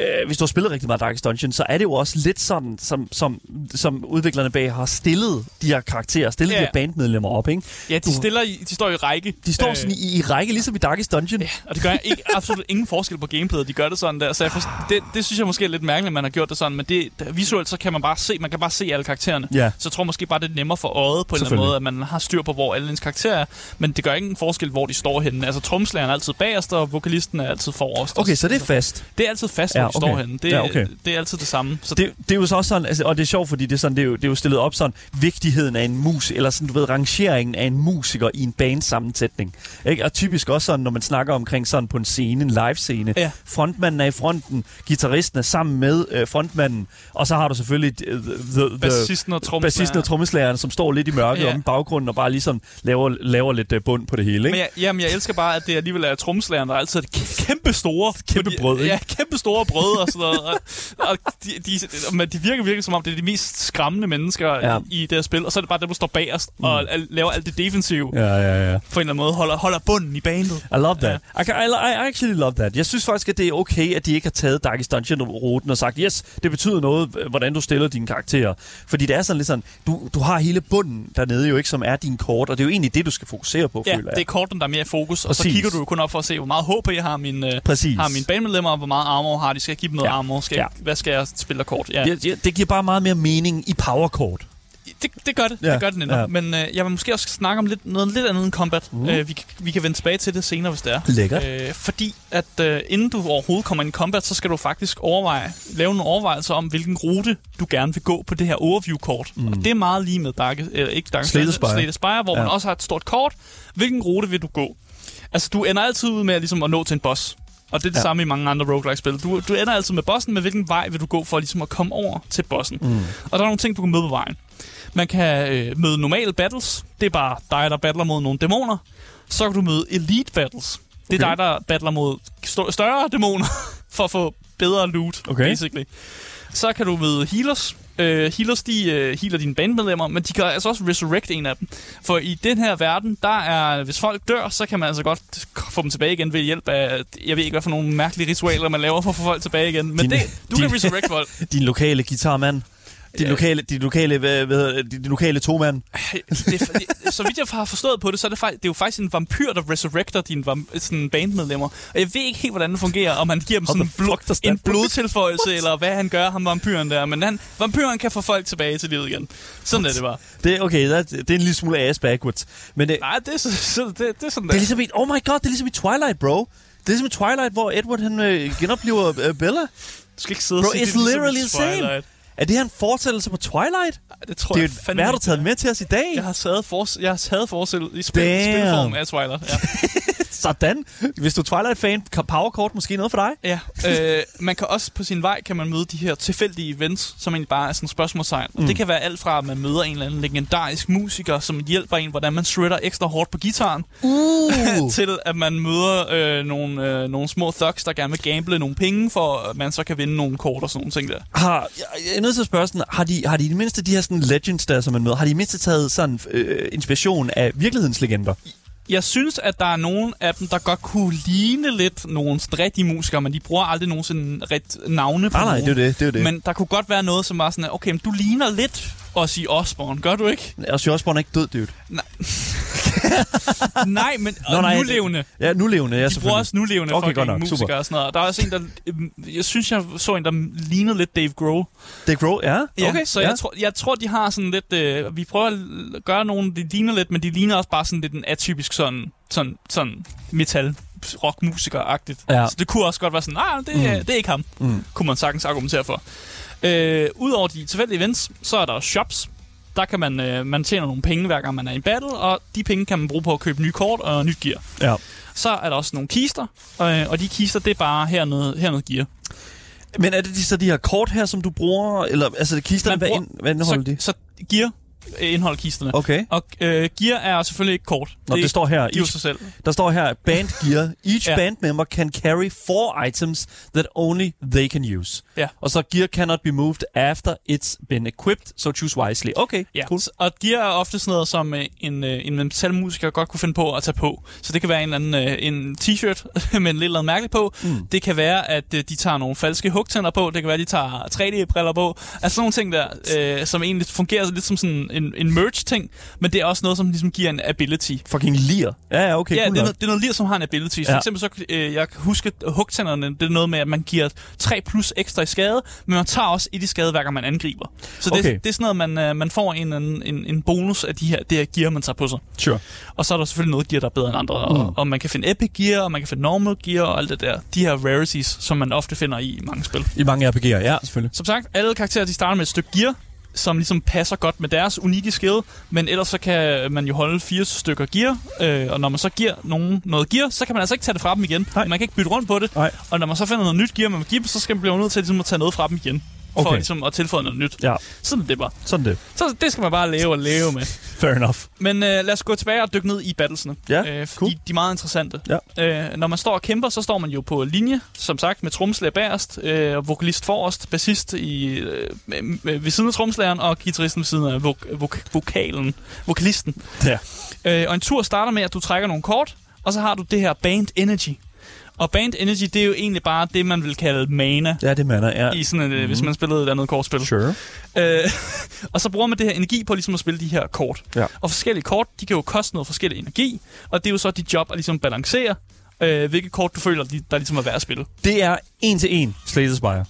Øh, hvis du har spillet rigtig meget Darkest Dungeon, så er det jo også lidt sådan, som, som, som udviklerne bag har stillet de her karakterer, stillet Ja. de her bandmedlemmer op, ikke? Ja, de, Du- stiller i, de står i række. De står Øh, sådan i, i række, ligesom i Darkest Dungeon. Ja, og det gør ikke, absolut ingen forskel på gameplayet. De gør det sådan der. Så jeg forst- det, det, synes jeg måske er lidt mærkeligt, at man har gjort det sådan. Men det, visuelt, så kan man bare se, man kan bare se alle karaktererne. Ja. Så jeg tror måske bare, det er nemmere for øjet på en eller anden måde, at man har styr på, hvor alle ens karakterer er. Men det gør ikke en forskel, hvor de står henne. Altså, tromslæren er altid bagerst, og vokalisten er altid forrest. Okay, så det er fast. Det er altid fast, Ja. Ja, de okay. står henne. Det, Ja, okay. det er altid det samme. Så Det, det er jo så også sådan, altså, og det er sjovt, fordi det er, sådan, det, er jo, det er jo stillet op sådan, vigtigheden af en mus, eller sådan, du ved, rangeringen af en musiker i en bandsammensætning. Ikke? Og typisk også sådan, når man snakker omkring sådan på en scene, en live-scene. Ja. Frontmanden er i fronten, gitarristen er sammen med øh, frontmanden, og så har du selvfølgelig øh, the, the, the, bassisten og bassisten og trommeslageren, som står lidt i mørket Ja. om i baggrunden, og bare ligesom laver, laver lidt øh, bund på det hele. Ikke? Men jeg, jamen, jeg elsker bare, at det alligevel er trommeslageren, der altid er det kæ- kæmpe store. Kæmpe brød, ikke? Ja, kæmpe store brød og sådan noget. Og, og de, de, men de virker virkelig som om, det er de mest skræmmende mennesker Ja. ja. i, det her spil. Og så er det bare dem, der står bagerst mm. og al- laver alt det defensive. Ja. Ja, ja, ja. På en eller anden måde holder, holder bunden i bandet. I love that. I, can, I, I actually love that. Jeg synes faktisk, at det er okay, at de ikke har taget Darkest Dungeon-ruten og sagt, yes, det betyder noget, hvordan du stiller dine karakterer. Fordi det er sådan lidt sådan, du, du har hele bunden dernede jo ikke, som er din kort, og det er jo egentlig det, du skal fokusere på, Ja, føler jeg. det er korten, der er mere i fokus. Og så Præcis. kigger du jo kun op for at se, hvor meget HP jeg har min, øh, Præcis. har mine bandmedlemmer, og hvor meget armor har de. Skal jeg give dem noget Ja. ja. armor? Skal jeg, Ja. Hvad skal jeg spille af kort? Ja. Det, det, det giver bare meget mere mening i powerkort. Det, det gør det. Ja, Ja. Det gør det netop. ja. Ja. Men øh, jeg vil måske også snakke om lidt, noget lidt andet end combat. Mhm. Mm. Øh, vi, kan- vi kan vende tilbage til det senere, hvis det er. Lækkert. Øh, fordi at øh, inden du overhovedet kommer ind i combat, så skal du faktisk overveje, lave nogle overvejelser om, hvilken rute du gerne vil gå på det her overview-kort. Mm. Og det er meget lige med Dark, eller ikke Dark Slate Spire. Slate Spire, hvor Ja. ja. man også har et stort kort. Hvilken rute vil du gå? Altså, du ender altid ud med ligesom, at nå til en boss. Og det er det Ja. samme i mange andre roguelike-spil. Du, du ender altid med bossen, men hvilken vej vil du gå for ligesom at komme over til bossen? Mm. Og der er nogle ting, du kan møde på vejen. Man kan øh, møde normale battles. Det er bare dig, der battler mod nogle dæmoner. Så kan du møde elite battles. Det er Okay. dig, der battler mod st- større dæmoner *laughs* for at få bedre loot, Okay. basically. Så kan du møde healers. Uh, healers, de uh, healer dine bandmedlemmer, men de kan altså også resurrect en af dem. For i den her verden, der er, hvis folk dør, så kan man altså godt få dem tilbage igen ved hjælp af, jeg ved ikke, hvad for nogle mærkelige ritualer, man laver for at få folk tilbage igen. Men Din- det, du din- kan resurrect folk. *laughs* Din lokale guitarmand. Ja. lokale, din lokale, hvad, hvad, hedder det, din lokale tomand. det, det, så vidt jeg har forstået på det, så er det, faktisk, det er jo faktisk en vampyr, der resurrecter dine vam- sådan bandmedlemmer. Og jeg ved ikke helt, hvordan det fungerer, om han giver dem sådan blod, en blodtilføjelse, eller hvad han gør, ham vampyren der. Men han, vampyren kan få folk tilbage til livet igen. Sådan er det bare. Det, okay, det er, det er en lille smule ass backwards. Men det, Nej, det er, så, så, det, det er sådan det er ligesom i, oh my god, det er ligesom i Twilight, bro. Det er ligesom i Twilight, hvor Edward han øh, genopliver øh, Bella. Du skal ikke sidde Bro, og sige, it's det er ligesom literally i the same. Er det her en fortællelse på Twilight? Det tror Det er jeg fandme hvad har du taget med til os i dag? Jeg har taget, for, jeg har taget forestil i spil, spilform af Twilight. Ja. *laughs* Sådan. Hvis du er Twilight-fan, kan Powerkort måske noget for dig? Ja, øh, man kan også på sin vej kan man møde de her tilfældige events, som egentlig bare er sådan spørgsmålstegn. Mm. Det kan være alt fra, at man møder en eller anden legendarisk musiker, som hjælper en, hvordan man shredder ekstra hårdt på gitaren, Uh. *laughs* til at man møder øh, nogle, øh, nogle små thugs, der gerne vil gamble nogle penge, for at man så kan vinde nogle kort og sådan nogle ting der. Har, jeg er nødt til at spørge sådan, har de, har de i det mindste de her sådan legends der, som man møder, har de i det mindste taget sådan øh, inspiration af virkelighedens legender? Jeg synes, at der er nogle af dem, der godt kunne ligne lidt nogle rigtige musikere, men de bruger aldrig nogensinde ret navne på Nej, nej, det er nogen. det, det er det. Men Men der kunne godt være noget, som var sådan, at, okay, men du ligner lidt os i Osborne, gør du ikke? Ozzy Osbourne er ikke død, dude. Nej, *laughs* men Nå, nej, nulevende. Ja, nu levende, ja, De bruger også nulevende Okay, fucking musikere Super. og sådan noget. Der er også en, der... øhm, Jeg synes, jeg så en, der lignede lidt Dave Grohl. Er Grohl, ja. Ja, okay, så ja. jeg, tror, jeg tror, de har sådan lidt... Øh, vi prøver at gøre nogen, de ligner lidt, men de ligner også bare sådan lidt en atypisk sådan, sådan, sådan metal rockmusiker-agtigt. Ja. Så det kunne også godt være sådan, nej, det, mm. det er ikke ham. Mm. Kunne man sagtens argumentere for. Øh, Udover de tilfældige events, så er der shops. Der kan man, øh, man tjener nogle penge, hver gang man er i battle, og de penge kan man bruge på at købe nye kort og nyt gear. ja. Så er der også nogle kister, øh, og de kister, det er bare hernede, hernede gear. Men er det de, så de her kort her, som du bruger? Eller, altså, kisterne, Man hvad, bruger- ind, hvad indeholder de? Så, så gear indeholder kisterne. Okay. Og øh, gear er selvfølgelig ikke kort. Nå, det står her. Each, sig selv. der står her, band *laughs* gear. Each Ja. band member can carry four items that only they can use. Ja. Og så gear cannot be moved after it's been equipped, so choose wisely. Okay, Ja, cool. og gear er ofte sådan noget, som øh, en, øh, en metalmusiker godt kunne finde på at tage på. Så det kan være en, anden, øh, en t-shirt *laughs* med en andet mærkeligt på. Mm. Det kan være, at øh, de tager nogle falske hugtænder på. Det kan være, at de tager 3D-briller på. Altså sådan nogle ting der, øh, som egentlig fungerer lidt som sådan en, en merge-ting, men det er også noget, som ligesom giver en ability. Fucking lir. Ja, ja, okay. Ja, cool det er, noget, det er noget lir, som har en ability. For Ja. eksempel så, øh, jeg kan huske, at hugtænderne, det er noget med, at man giver 3 plus ekstra i skade, men man tager også et i skade, hver gang man angriber. Så det, Okay. det er sådan noget, man, øh, man får en, en, en, en bonus af de her, det her gear, man tager på sig. Sure. Og så er der selvfølgelig noget gear, der er bedre end andre, mm. og, og man kan finde epic gear, og man kan finde normal gear, og alt det der. De her rarities, som man ofte finder i mange spil. I mange RPG'er, ja, selvfølgelig. Som sagt, alle karakterer de starter med et stykke gear, som ligesom passer godt med deres unikke skill, men ellers så kan man jo holde fire stykker gear, øh, og når man så giver nogen noget gear, så kan man altså ikke tage det fra dem igen. Nej. Man kan ikke bytte rundt på det, Nej. og når man så finder noget nyt gear, man vil give dem, så skal man blive nødt til ligesom, at tage noget fra dem igen, for Okay. ligesom, at tilføje noget nyt. Ja, Sådan det bare. sådan det. Så det skal man bare leve og leve med. Fair enough. Men øh, lad os gå tilbage og dykke ned i battlesene. Ja, øh, fordi cool. de er meget interessante. Ja. Øh, når man står og kæmper, så står man jo på linje, som sagt, med tromslæger bagerst, øh, vokalist forrest, bassist i, øh, ved siden af tromslægeren, og guitaristen ved siden af vok- vok- vokalen, vokalisten. Ja. Øh, og en tur starter med, at du trækker nogle kort, og så har du det her Band Energy. Og Band Energy, det er jo egentlig bare det, man vil kalde mana. Ja, det mander, ja. I sådan et, mm-hmm. hvis man spillede et andet kortspil. Sure. Øh, *laughs* og så bruger man det her energi på ligesom at spille de her kort. Ja. Og forskellige kort, de kan jo koste noget forskellig energi, og det er jo så dit job at ligesom balancere, øh, hvilke kort du føler, de- der ligesom er værd at spille. Det er en til en Slay Spire.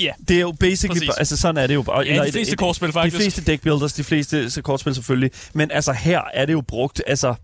Ja, Det er jo basically, Præcis. altså sådan er det jo bare. ja de fleste kortspil faktisk. De fleste deckbuilders, de fleste kortspil selvfølgelig. Men altså her er det jo brugt, altså...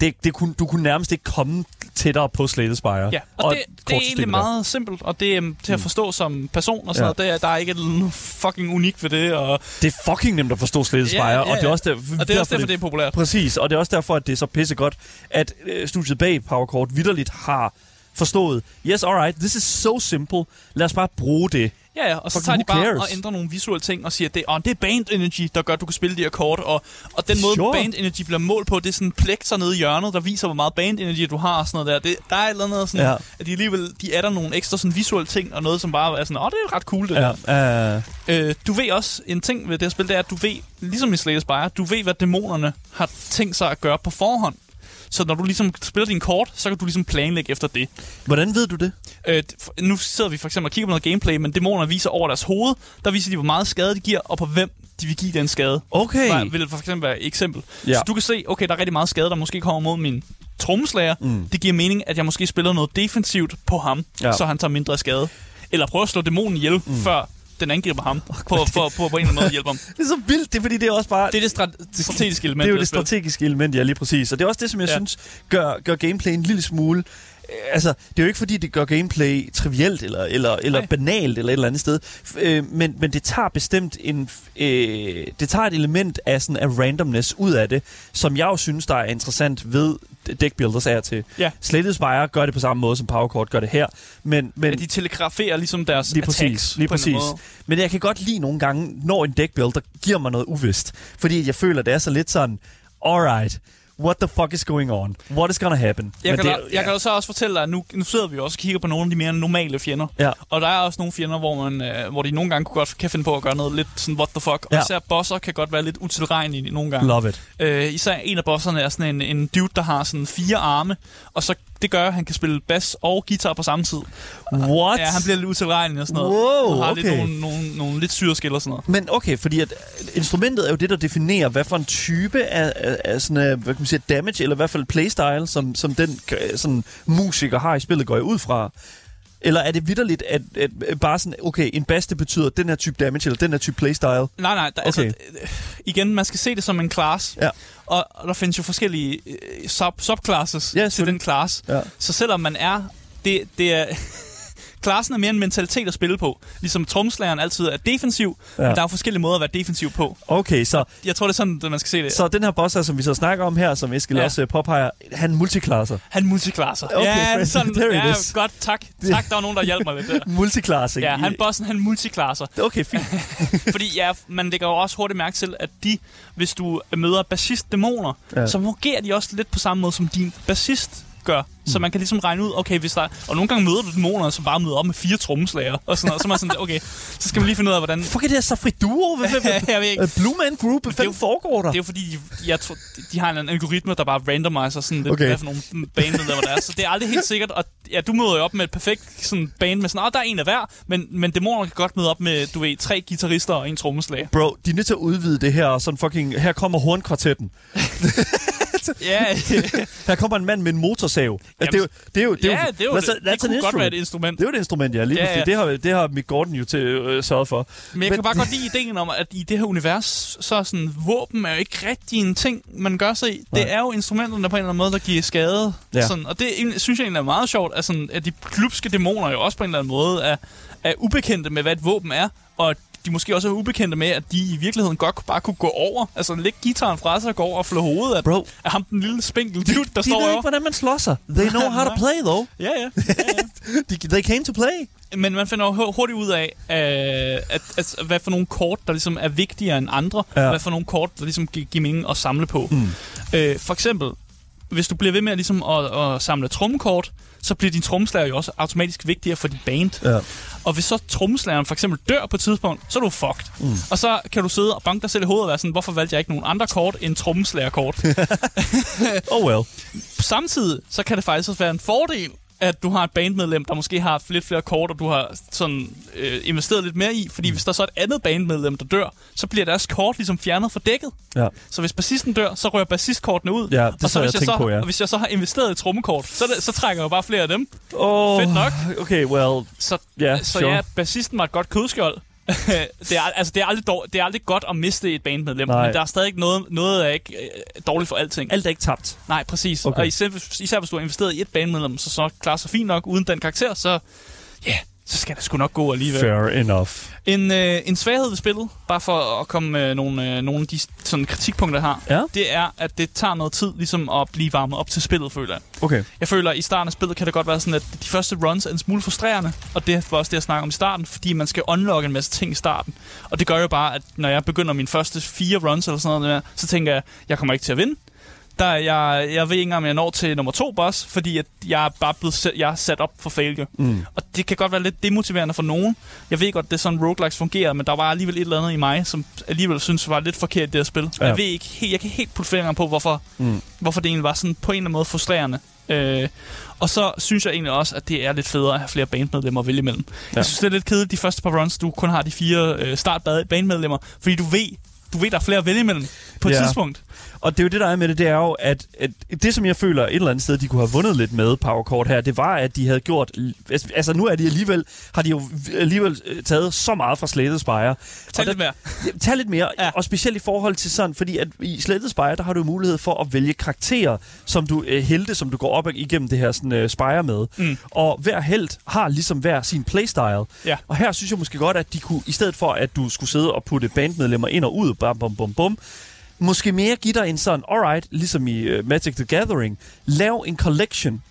Det, det kunne, du kunne nærmest ikke komme tættere på Slay Spire. Ja, og, og det, det er egentlig der. meget simpelt, og det er um, til at forstå som person og sådan Ja. noget. Der, er- der er ikke noget fucking unikt ved det, og, Det er fucking nemt at forstå Slay Spire, ja, og det er ja. også der, og det er også derfor, det er populært. Præcis, og det er også derfor, at det er så pissegodt, at øh, studiet bag PowerCord vidderligt har forstået, yes, alright, this is so simple, lad os bare bruge det. Ja, ja, og så Fucking tager de bare cares? og ændrer nogle visuelle ting og siger, at det, oh, det er band energy, der gør, at du kan spille de kort. Og, og den måde, Sure. band energy bliver målt på, det er sådan en plekter nede i hjørnet, der viser, hvor meget band energy du har og sådan noget der. Det, der er et eller andet sådan, Ja. at de alligevel de er der nogle ekstra sådan visuelle ting, og noget, som bare er sådan, åh, oh, det er ret cool det Ja, der. uh, Øh, du ved også, en ting ved det her spil, det er, at du ved, ligesom i Slay Spire, du ved, hvad dæmonerne har tænkt sig at gøre på forhånd. Så når du ligesom spiller din kort, så kan du ligesom planlægge efter det. hvordan ved du det? Øh, nu sidder vi for eksempel og kigger på noget gameplay, men dæmonerne viser over deres hoved, der viser de, hvor meget skade de giver, og på hvem de vil give den skade. Okay. Bare, vil for eksempel være et eksempel. Ja. Så du kan se, okay, der er rigtig meget skade, der måske kommer mod min trommeslager. Mm. Det giver mening, at jeg måske spiller noget defensivt på ham, ja. så han tager mindre skade. Eller prøver at slå dæmonen ihjel, mm. før den angriber ham, på, for, på, på en eller anden måde at hjælpe ham. Det er så vildt, det er fordi, det er også bare... Det er det strat- strategiske element. det er jo det strategiske element, ja, lige præcis. Og det er også det, som jeg. Ja. synes gør, gør gameplay en lille smule... øh, Altså, det er jo ikke fordi, det gør gameplay trivielt eller, eller, eller Nej. banalt eller et eller andet sted. Øh, men, men det tager bestemt en... Øh, det tager et element af, sådan, af randomness ud af det, som jeg jo synes, der er interessant ved deckbuilders er til. Ja. Slated Spire gør det på samme måde, som Powercord gør det her. Men, men Ja, de telegraferer ligesom deres Lige attacks præcis, lige præcis. Men jeg kan godt lide nogle gange, når en deckbuilder giver mig noget uvist. Fordi jeg føler, det er så lidt sådan, alright, what the fuck is going on? What is gonna happen? Jeg, Men kan, det, da, jeg kan jo så også fortælle dig, at nu, nu sidder vi også og kigger på nogle af de mere normale fjender. Ja. Og der er også nogle fjender, hvor, man, øh, hvor de nogle gange kunne godt kan finde på at gøre noget lidt sådan, what the fuck. Og Ja. især bosser kan godt være lidt utilregnelige nogle gange. Love it. Øh, især en af bosserne er sådan en, en dude, der har sådan fire arme, og så det gør, at han kan spille bas og guitar på samme tid. What? Ja, han bliver lidt utilregnelig og sådan noget. Wow, og har okay. lidt nogle, nogle, nogle lidt syreskil og sådan noget. Men okay, fordi at instrumentet er jo det, der definerer, hvad for en type af, af, af sådan, uh, hvad kan man sige, damage, eller i hvert fald playstyle, som, som den øh, sådan, musiker har i spillet, går jeg ud fra. Eller er det vidderligt, at, at, bare sådan, okay, en det betyder den her type damage, eller den her type playstyle? Nej, nej, der, Okay. altså, øh, igen, man skal se det som en class. Ja. Og, og der findes jo forskellige øh, sub, subclasses Ja, til den class. Ja. Så selvom man er... Det, det er klassen er mere en mentalitet at spille på. Ligesom tromslæren altid er defensiv, Ja. men der er jo forskellige måder at være defensiv på. Okay, så, Jeg tror, det er sådan, at man skal se det. så den her boss som vi så snakker om her, som Eskild ja. Også øh, påpeger, han multiklasser. Han multiklasser. Okay, ja, friend. sådan, *laughs* ja, is. godt, tak. Tak, der var nogen, der hjalp mig lidt der. *laughs* Multiklassing. Ja, han bossen, han multiklasser. Okay, fint. *laughs* Fordi ja, man lægger jo også hurtigt mærke til, at de, hvis du møder bassist-dæmoner, ja. så fungerer de også lidt på samme måde, som din bassist gør. Så man kan ligesom regne ud, okay, hvis der... Og nogle gange møder du dæmoner, som bare møder op med fire trommeslager og sådan noget. Så er man sådan, okay, så skal man lige finde ud af, hvordan... Fuck, er det her Safri Duo? Hvad, *laughs* hvad, hvad, jeg ved ikke. Øh, Blue Man Group? Hvad er fanden foregår der? Det er jo fordi, de, jeg tror, de har en algoritme, der bare randomiser sådan lidt, Okay. hvad for nogle bandmedlemmer der er. Så det er aldrig helt sikkert. Og ja, du møder jo op med et perfekt sådan, band med sådan, åh, der er en af hver. Men, men dæmoner kan godt møde op med, du ved, tre guitarister og en trommeslager. Bro, de er nødt til at udvide det her, sådan fucking... Her kommer hornkvartetten. *laughs* Ja, *laughs* Her kommer en mand med en motorsav. Altså, det er jo... Det er jo, det er ja, det, er jo, that's det, a- det that's an kunne godt være et instrument. Det er jo et instrument, ja. Lige Ja, ja. Det, har, det har Mick Gordon jo til øh, sørget for. Men jeg kan bare *laughs* godt lide ideen om, at i det her univers, så er sådan, våben er jo ikke rigtig en ting, man gør sig i. Nej. Det er jo instrumenterne på en eller anden måde, der giver skade. Ja. Sådan, og det synes jeg egentlig er meget sjovt, at, sådan, at de klubske dæmoner jo også på en eller anden måde er, er ubekendte med, hvad et våben er, og de måske også er ubekendte med, at de i virkeligheden godt bare kunne gå over. Altså lægge gitaren fra sig og gå over og flå hovedet af, Bro, af ham, den lille spinkel dude, der de står ved ikke, over. hvordan man slår sig. They know how to play, though. Ja, ja. *laughs* De, they came to play. Men man finder hurtigt ud af, øh, at, at, hvad for nogle kort, der ligesom er vigtigere end andre. Ja. Ja. Hvad for nogle kort, der ligesom gi- giver mening at samle på. Mm. Øh, for eksempel, hvis du bliver ved med ligesom at, at samle trommekort, så bliver din trommeslager jo også automatisk vigtigere for dit band. Ja. Og hvis så trommeslageren for eksempel dør på et tidspunkt, så er du fucked. Mm. Og så kan du sidde og banke dig selv i hovedet og være sådan, hvorfor valgte jeg ikke nogen andre kort end trommeslagerkort? *laughs* Oh well. Samtidig så kan det faktisk også være en fordel, at du har et bandmedlem, der måske har lidt flere kort, og du har sådan øh, investeret lidt mere i. Fordi hvis der så er et andet bandmedlem, der dør, så bliver deres kort ligesom fjernet fra dækket. Ja. Så hvis bassisten dør, så rører bassistkortene ud. Ja, det og så jeg hvis tænkt så, på, ja. Og hvis jeg så har investeret i trommekort, så, så trækker jeg jo bare flere af dem. Oh, Fedt nok. Okay, well, Så, ja, så sure. ja, bassisten var et godt kødskjold. *laughs* det, er, altså, det, er aldrig dår, det er aldrig godt at miste et bandmedlem, Nej. men der er stadig ikke noget, noget er ikke øh, dårligt for alting. Alt er ikke tabt. Nej, præcis. Okay. Og især, især hvis du har investeret i et bandmedlem, så så klarer sig fint nok uden den karakter, så ja, så skal det sgu nok gå alligevel. Fair enough. En, øh, en svaghed ved spillet, bare for at komme med nogle, øh, nogle af de sådan, kritikpunkter, jeg har, Ja. det er, at det tager noget tid ligesom at blive varmet op til spillet, føler jeg. Okay. Jeg føler, at i starten af spillet kan det godt være sådan, at de første runs er en smule frustrerende, og det var også det, jeg snakker om i starten, fordi man skal unlocke en masse ting i starten. Og det gør jo bare, at når jeg begynder mine første fire runs eller sådan noget, der, så tænker jeg, jeg kommer ikke til at vinde. Der, er jeg, jeg ved ikke engang, om jeg når til nummer to boss, fordi at jeg er bare blevet sæt, jeg er sat op for failure. Mm. Og det kan godt være lidt demotiverende for nogen. Jeg ved godt, det er sådan roguelikes fungerer, men der var alligevel et eller andet i mig, som alligevel synes var lidt forkert i det her spil. Ja. Jeg ved ikke, helt, jeg kan helt putte fingeren på, hvorfor, Mm. hvorfor det egentlig var sådan på en eller anden måde frustrerende. Øh, og så synes jeg egentlig også, at det er lidt federe at have flere bandmedlemmer at vælge imellem. Ja. Jeg synes, det er lidt kedeligt de første par runs, du kun har de fire øh, start-bandmedlemmer, fordi du ved, du ved, der er flere at vælge imellem på et Ja. tidspunkt. Og det er jo det, der er med det, det er jo, at, at det, som jeg føler et eller andet sted, de kunne have vundet lidt med Powercourt her, det var, at de havde gjort... Altså, nu er de alligevel, har de jo alligevel øh, taget så meget fra Slated Spire. Tag lidt mere. Tag lidt mere, ja. Og specielt i forhold til sådan, fordi at i Slated Spire, der har du mulighed for at vælge karakterer, som du øh, helte, som du går op igennem det her sådan, øh, Spire med. Mm. Og hver held har ligesom hver sin playstyle. Ja. Og her synes jeg måske godt, at de kunne, i stedet for at du skulle sidde og putte bandmedlemmer ind og ud, bam, bum, bum, bum, måske mere give dig en sådan, alright, ligesom i uh, Magic the Gathering, lav en collection,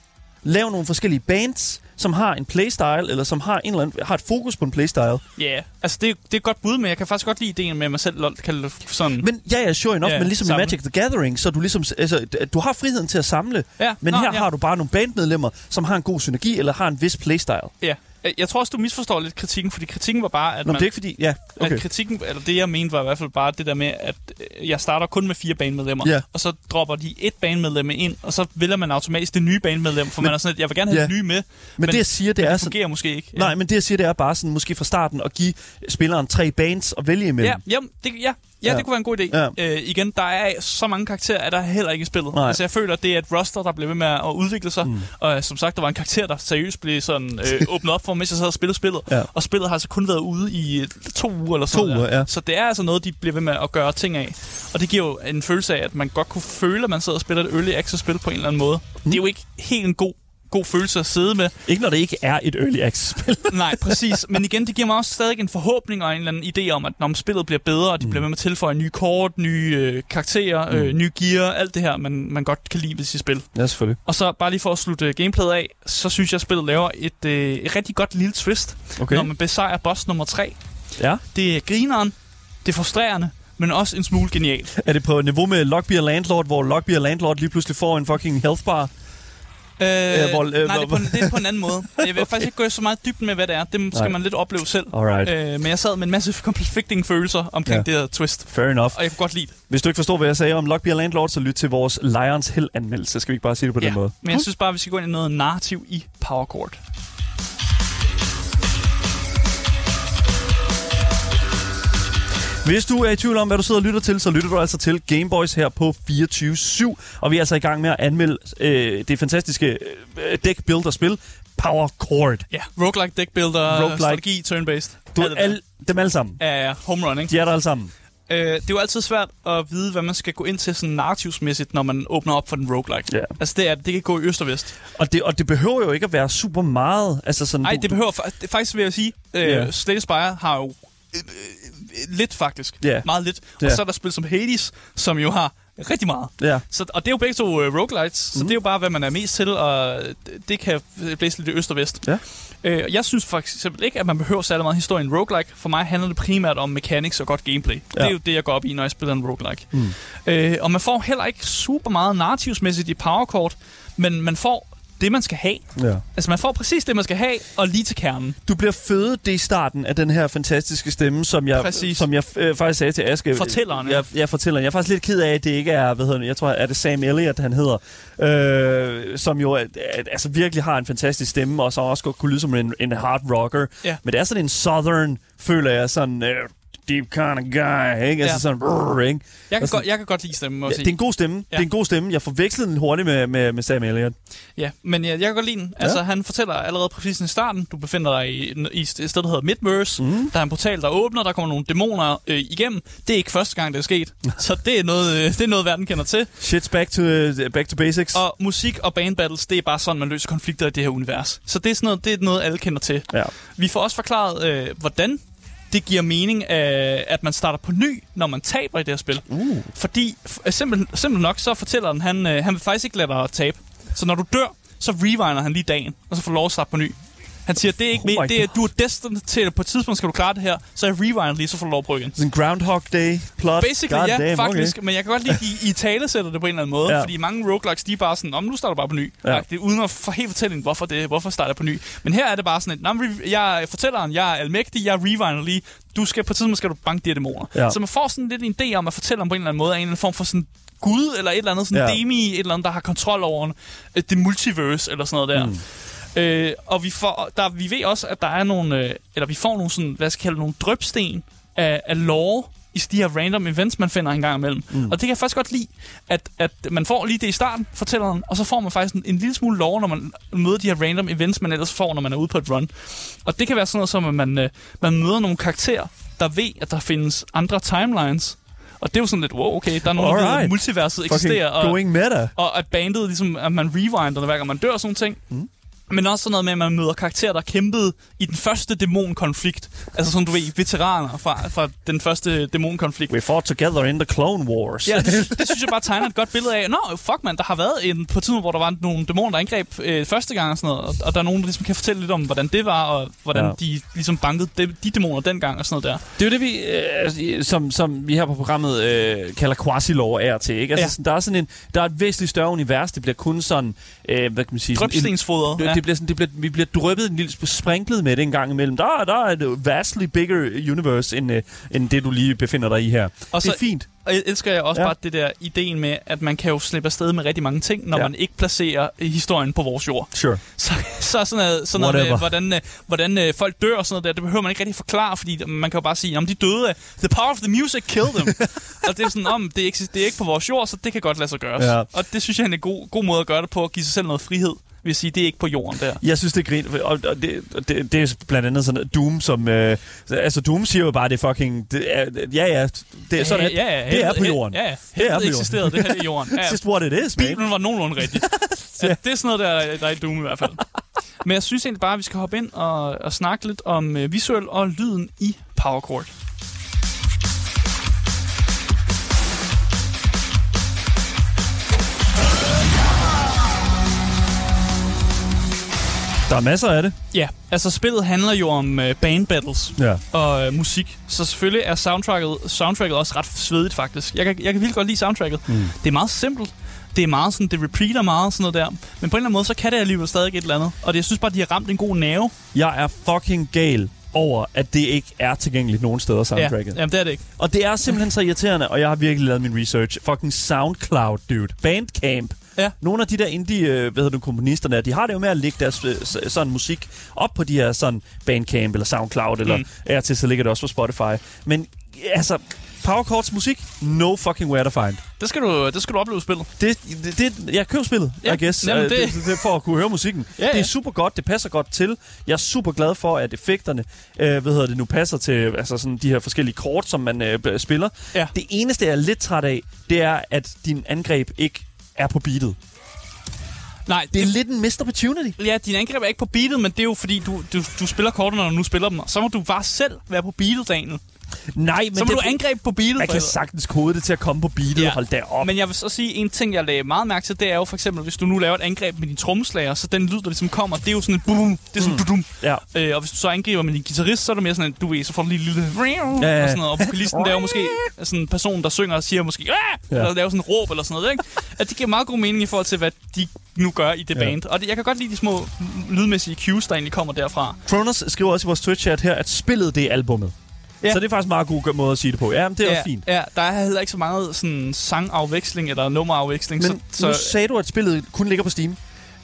lav nogle forskellige bands, som har en playstyle, eller som har, en eller anden, har et fokus på en playstyle. Ja, yeah. altså det, det er et godt bud, men jeg kan faktisk godt lide ideen med, at man selv kan sådan... Men ja, ja, sure enough, Ja, men ligesom samle. i Magic the Gathering, så du ligesom, altså, du har friheden til at samle, ja, men nå, her ja. har du bare nogle bandmedlemmer, som har en god synergi, eller har en vis playstyle. Ja. Jeg- Jeg tror også, du misforstår lidt kritikken, fordi kritikken var bare, at Nå, men man... det er ikke fordi, ja, Okay. At kritikken, eller det jeg mente var i hvert fald bare det der med, at øh, jeg starter kun med fire banemedlemmer, Ja. og så dropper de et banemedlem ind, og så vælger man automatisk det nye banemedlem, for Men- man er sådan, at jeg vil gerne have Ja. det nye med, Men, det jeg siger, det men er det sådan, fungerer måske ikke. nej, men det jeg siger, det er bare sådan, måske fra starten at give spilleren tre bands at vælge Ja, imellem. ja, det, ja, ja, det kunne være en god idé. Ja. Øh, igen, der er så mange karakterer, at der heller ikke i spillet. Nej. Altså, jeg føler, at det er et roster, der bliver ved med at udvikle sig. Mm. Og øh, som sagt, der var en karakter, der seriøst blev sådan, øh, *laughs* åbnet op for, mens jeg sad og spillede spillet. Ja. Og spillet har altså kun været ude i øh, to uger eller sådan To uger, ja. Så det er altså noget, de bliver ved med at gøre ting af. Og det giver jo en følelse af, at man godt kunne føle, at man sidder og spiller et early access-spil på en eller anden måde. Mm. Det er jo ikke helt en god god følelse at sidde med. Ikke når det ikke er et early access-spil. *laughs* Nej, præcis. Men igen, det giver mig også stadig en forhåbning og en eller anden idé om, at når spillet bliver bedre, og de mm. bliver med med at tilføje nye kort, nye øh, karakterer, øh, nye gear, alt det her, man, man godt kan lide ved sit spil. ja, selvfølgelig. Og så bare lige for at slutte øh, gameplayet af, så synes jeg, at spillet laver et, øh, et rigtig godt lille twist, Okay. når man besejrer boss nummer 3. Ja. Det er grineren, det er frustrerende, men også en smule genialt. Er det på niveau med Lockbeer Landlord, hvor Lockbeer Landlord lige pludselig får en fucking health bar? Øh, Øh, hvor- øh, nej, det er, på, en- det er på en anden måde. *laughs* Jeg vil faktisk ikke gå så meget dybden med, hvad det er. Det skal Nej. man lidt opleve selv. Alright. Øh, men jeg sad med en masse *laughs* conflicting følelser omkring Ja. det her twist. Fair enough. Og jeg kunne godt lide det. Hvis du ikke forstår, hvad jeg sagde om Lockbeer Landlord, så lyt til vores Lions Hell-anmeldelse. Skal vi ikke bare sige det på den måde? Men jeg synes bare, vi skal gå ind i noget narrativ i Power Hvis du er i tvivl om, hvad du sidder og lytter til, så lytter du altså til Gameboys her på 24-7. Og vi er altså i gang med at anmelde øh, det fantastiske øh, deck builder spil Power Chord. Ja, roguelike, deck builder, Roguelike. strategi, turn-based. Du, der. al, dem alle sammen. Ja, ja, home run, ikke? De er der alle sammen. Øh, det er jo altid svært at vide, hvad man skal gå ind til sådan narrativsmæssigt, når man åbner op for den roguelike. Ja. Altså, det, er, det kan gå i øst og vest. Og det, og det behøver jo ikke at være super meget. Altså sådan, Nej, det behøver... faktisk vil jeg sige, øh, yeah. Slay the Spire har jo øh, øh, lidt faktisk. Ja. Meget lidt. Ja. Og så er der spil som Hades, som jo har rigtig meget. Ja. Så, og det er jo begge to uh, roguelites, mm. så det er jo bare, hvad man er mest til, og det, kan blæse lidt i øst og vest. Ja. Øh, jeg synes for eksempel ikke, at man behøver særlig meget historie i en roguelike. For mig handler det primært om mechanics og godt gameplay. Ja. Det er jo det, jeg går op i, når jeg spiller en roguelike. Mm. Øh, og man får heller ikke super meget narrativsmæssigt i Power Chord, men man får det, man skal have. ja. Altså, man får præcis det, man skal have, og lige til kernen. Du bliver fødet det i starten af den her fantastiske stemme, som jeg, Præcis. som jeg øh, faktisk sagde til Aske. Fortælleren. Jeg, jeg fortæller. Jeg er faktisk lidt ked af, at det ikke er, hvad hedder jeg tror, er det Sam Elliott, han hedder, øh, som jo er, er, altså virkelig har en fantastisk stemme, og så også godt kunne lyde som en, en hard rocker. Ja. Men det er sådan en southern, føler jeg, sådan øh, deep kind of guy, ikke? Altså Ja. sådan, brrr, ikke? Jeg kan, Altså- godt, jeg kan godt lide stemmen, må Ja, det er en god stemme. Ja. Det er en god stemme. Jeg forvekslede den hurtigt med, med, med Sam Elliott. Ja, men jeg, jeg kan godt lide den. Altså, han fortæller allerede præcis i starten, du befinder dig i, i et sted, der hedder Midverse. Mm. Der er en portal, der åbner, der kommer nogle dæmoner øh, igennem. Det er ikke første gang, det er sket. *laughs* Så det er noget, øh, det er noget verden kender til. Shit's back to, uh, back to basics. Og musik og band battles, det er bare sådan, man løser konflikter i det her univers. Så det er, sådan noget, det er noget, alle kender til. Ja. Vi får også forklaret, øh, hvordan det giver mening, øh, at man starter på ny, når man taber i det her spil. Uh. Fordi, f- simpelt, simpelt nok, så fortæller den, han, øh, han vil faktisk ikke lade dig tabe. Så når du dør, så rewinder han lige dagen, og så får lov at starte på ny. Han siger, det er ikke Oh my det er, du er destined til, at på et tidspunkt skal du klare det her, så jeg rewinder lige, så får du lov at prøve igen. Sådan en Groundhog Day plot. Basically, God ja, damn, faktisk. Okay. Men jeg kan godt lide, at de i tale sætter det på en eller anden måde. Ja. Fordi mange roguelikes, de er bare sådan, om nu starter du bare på ny. Ja. Det uden at få helt fortællingen, hvorfor, det, hvorfor starter jeg på ny. Men her er det bare sådan, at "Nå, men re- jeg fortæller jeg er almægtig, jeg rewinder lige. Du skal, på et tidspunkt skal du banke de her dæmoner. Ja. Så man får sådan lidt en idé om at fortælle om på en eller anden måde, en eller anden form for sådan Gud, eller et eller andet sådan Ja. ja. demi, et eller andet, der har kontrol over øh, det multiverse, eller sådan noget der. Mm. Øh, og vi, får, der, vi ved også, at der er nogle, øh, eller vi får nogle sådan, hvad skal jeg kalde, nogle drøbsten af, af lore i de her random events, man finder en gang imellem. Mm. Og det kan jeg faktisk godt lide, at, at man får lige det i starten, fortælleren, og så får man faktisk en, en lille smule lore, når man møder de her random events, man ellers får, når man er ude på et run. Og det kan være sådan noget som, at man, øh, man møder nogle karakterer, der ved, at der findes andre timelines. Og det er jo sådan lidt, wow, okay, der er nogen, der ved, at multiverset Fucking eksisterer. Og, going meta. og at bandet, ligesom, at man rewinder, hver gang man dør og sådan ting. Mm. Men også sådan noget med, at man møder karakterer, der kæmpede i den første dæmonkonflikt. Altså sådan, du ved, veteraner fra, fra den første dæmonkonflikt. We fought together in the Clone Wars. Ja, det, det synes jeg bare tegner et godt billede af. Nå, fuck man, der har været en, på tiden, hvor der var nogle dæmoner, der angreb øh, første gang og sådan noget. Og, og der er nogen, der ligesom kan fortælle lidt om, hvordan det var, og hvordan Ja. de ligesom bankede de, de dæmoner dengang og sådan noget der. Det er jo det, vi, øh, altså, som, som vi her på programmet øh, kalder quasi-lore af og til. Ikke? Altså, Ja. sådan, der, er sådan en, der er et væsentligt større univers. Det bliver kun sådan, øh, hvad kan man sige? sådan en- Ja. Det, bliver sådan, det bliver, vi bliver drøbet en lille sprinklet med det en gang imellem. Der, der er et vastly bigger universe, end, øh, end det, du lige befinder dig i her. Og det er fint. Og jeg elsker jeg også Ja. bare det der ideen med, at man kan jo slippe afsted med rigtig mange ting, når Ja. man ikke placerer øh, historien på vores jord. Sure. Så, så sådan noget, sådan noget Whatever. med, hvordan, øh, hvordan øh, folk dør og sådan noget der, det behøver man ikke rigtig forklare, fordi man kan jo bare sige, om de døde, the power of the music killed them. *laughs* og det er sådan, om det, eksisterer det er ikke på vores jord, så det kan godt lade sig gøres. Ja. Og det synes jeg er en god, god måde at gøre det på, at give sig selv noget frihed. Vil sige, det er ikke på jorden der. Jeg synes, det er grin, og det, det, det er blandt andet sådan Doom, som... Øh, altså, Doom siger jo bare, det er fucking... Det er, ja, ja, det er sådan, at ja, ja, det er på jorden. Ja, ja. Det er på jorden. det her i jorden. *laughs* Ja, just what it is, man. Bibelen var nogenlunde rigtig. *laughs* Så det er sådan noget, der, der er i Doom i hvert fald. Men jeg synes egentlig bare, at vi skal hoppe ind og, og snakke lidt om øh, visuel og lyden i Power Der er masser af det. Ja, altså spillet handler jo om øh, band battles Ja. og øh, musik. Så selvfølgelig er soundtracket, soundtracket også ret svedigt faktisk. Jeg kan, jeg kan vildt godt lide soundtracket. Mm. Det er meget simpelt. Det er meget sådan, det repeater meget sådan noget der. Men på en eller anden måde, så kan det alligevel stadig et eller andet. Og det, jeg synes bare, de har ramt en god nerve. Jeg er fucking gal over, at det ikke er tilgængeligt nogen steder, Ja, soundtracket. jamen, det er det ikke. Og det er simpelthen så irriterende, og jeg har virkelig lavet min research. Fucking SoundCloud, dude. Bandcamp. Ja. Nogle af de der indie, øh, hvad hedder du, komponister der, de har det jo med at lægge deres øh, sådan musik op på de her sådan Bandcamp eller SoundCloud, eller Mm. er til, så ligger det også på Spotify. Men altså, Power Chords musik, no fucking where to find. Det skal du, det skal du opleve spillet. Det, det, det jeg køber spillet, Ja, I guess, jamen, øh, det- det, det, det, for at kunne høre musikken. Ja, Det ja. er super godt, det passer godt til. Jeg er super glad for, at effekterne, øh, hvad hedder det nu, passer til altså sådan de her forskellige kort, som man øh, spiller. Ja. Det eneste, jeg er lidt træt af, det er, at din angreb ikke er på beatet. Nej, Det er lidt en missed opportunity. Ja, din angreb er ikke på beatet, men det er jo fordi, du, du, du spiller kortene, når du nu spiller dem. Så må du bare selv være på beatet, Daniel. Nej, men Så må det, du angribe på beatet. man kan sagtens kode det til at komme på beatet. Ja. Hold da op. Men jeg vil så sige, en ting, jeg lagde meget mærke til, det er jo for eksempel, hvis du nu laver et angreb med din trommeslager, så den lyd, der ligesom kommer, det er jo sådan et boom, det er sådan mm. dum Ja. øh, Og hvis du så angriber med din guitarist, så er det mere sådan, at du ved, så får du lige lille ja, og sådan noget. Og vokalisten laver måske sådan en person, der synger og siger måske, Ja. eller laver sådan en råb eller sådan noget, ikke? At det giver meget god mening i forhold til, hvad de nu gør i det Ja. band. Og det, jeg kan godt lide de små lydmæssige cues, der egentlig kommer derfra. Kronos skriver også i vores Twitch-chat her, at spillet det er albummet. Ja. Så det er faktisk en meget god måde at sige det på. Ja, men det er ja, også fint. Ja, der er heller ikke så meget sådan sangafveksling eller nummerafveksling. Men så, nu så, sagde du, at spillet kun ligger på Steam.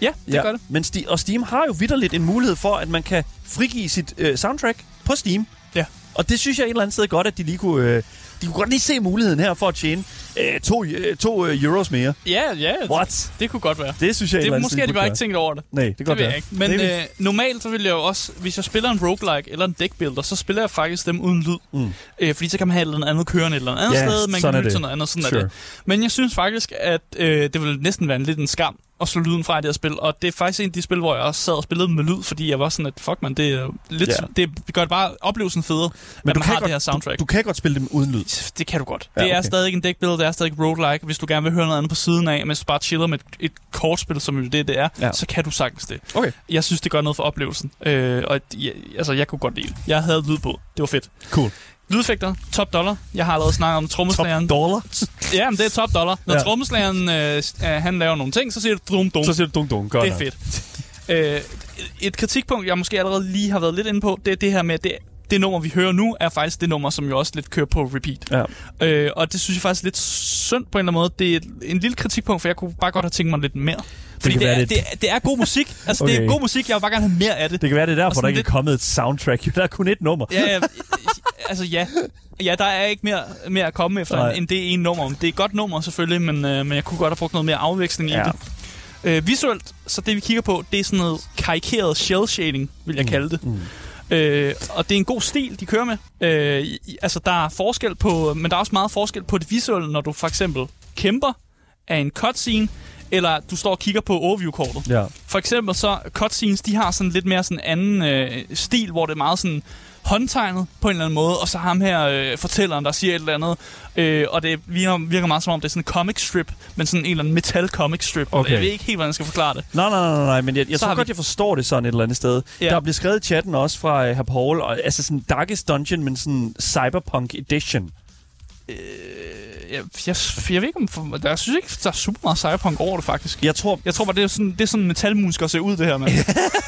ja, det ja. gør det. Men Sti- og Steam har jo vidderligt en mulighed for, at man kan frigive sit øh, soundtrack på Steam. Ja. Og det synes jeg et eller andet sted godt, at de lige kunne... Øh, de kunne godt lige se muligheden her for at tjene øh, to, øh, to øh, euros mere. Ja, ja. What? Det kunne godt være. Det synes jeg et Det, andet måske har de bare ikke tænkt over det. Nej, det kan Det godt være. ikke. Men Det øh, normalt så vil jeg jo også, hvis jeg spiller en roguelike eller en deckbuilder, så spiller jeg faktisk dem uden lyd. Mm. Øh, fordi så kan man have et eller andet andet kørende et eller andet Ja, sted, man kan lytte til noget andet, sådan Sure. er det. Men jeg synes faktisk, at øh, det vil næsten være en lidt en skam at slå lyden fra i det her spil. Og det er faktisk en af de spil, hvor jeg også sad og spillede med lyd, fordi jeg var sådan, at fuck man, det er lidt, Ja. det gør det bare oplevelsen federe, Men at du man kan, har godt, det her soundtrack. Du, du kan godt spille dem uden lyd. Det kan du godt. Ja, Det er okay. stadig en deckbuilder, det er stadig roguelike. Hvis du gerne vil høre noget andet på siden af, mens du bare chiller med et, et kortspil, som jo det, det er, Ja. så kan du sagtens det. Okay. Jeg synes, det gør noget for oplevelsen. Øh, og ja, altså, jeg kunne godt lide det. Jeg havde lyd på. Det var fedt. Cool. Lydeffekter, top dollar. Jeg har allerede snakket om Top trommeslageren. dollar. Ja, men det er top dollar. Når Ja. trommeslageren øh, øh, han laver nogle ting, så siger du dum dum. Så siger du dum dum. Godt Det er nok. fedt. øh, et kritikpunkt, jeg måske allerede lige har været lidt inde på, det er det her med, at det, det nummer, vi hører nu, er faktisk det nummer, som jo også lidt kører på repeat. Ja. Øh, og det synes jeg faktisk er lidt synd på en eller anden måde. Det er et- en lille kritikpunkt, for jeg kunne bare godt have tænkt mig lidt mere. Fordi det, være er, lidt- det, er, det er god musik. Altså, okay. det er god musik. Jeg vil bare gerne have mere af det. Det kan være, det er derfor, der ikke er lidt- kommet et soundtrack. Der er kun et nummer. Ja, ja, altså ja. Ja, der er ikke mere, mere at komme efter, Nej. end, det ene nummer. Det er et godt nummer selvfølgelig, men, øh, men jeg kunne godt have brugt noget mere afveksling Ja. i det. Øh, visuelt, så det vi kigger på, det er sådan noget karikeret shell shading, vil jeg kalde det. Mm. Øh, og det er en god stil, de kører med. Øh, i- altså, der er forskel på, men der er også meget forskel på det visuelle, når du for eksempel kæmper af en cutscene, eller du står og kigger på overview-kortet. Ja. For eksempel så cutscenes, de har sådan lidt mere sådan anden øh, stil, hvor det er meget sådan håndtegnet på en eller anden måde, og så ham her øh, fortælleren, der siger et eller andet, øh, og det virker, virker meget som om, det er sådan en comic strip, men sådan en eller anden metal comic strip. Okay. Jeg ved ikke helt, hvordan jeg skal forklare det. Nej, nej, nej, nej, men jeg, jeg Så tror har vi- godt, jeg forstår det sådan et eller andet sted. Ja. Der bliver skrevet i chatten også fra uh, herr Paul, og, altså sådan Darkest Dungeon, men sådan Cyberpunk Edition. Øh, jeg, jeg, jeg ved ikke, om der, jeg synes ikke, der er super meget cyberpunk over det, faktisk. Jeg tror, Jeg tror bare, det er sådan, det er sådan metalmusikere ser ud, det her, mand.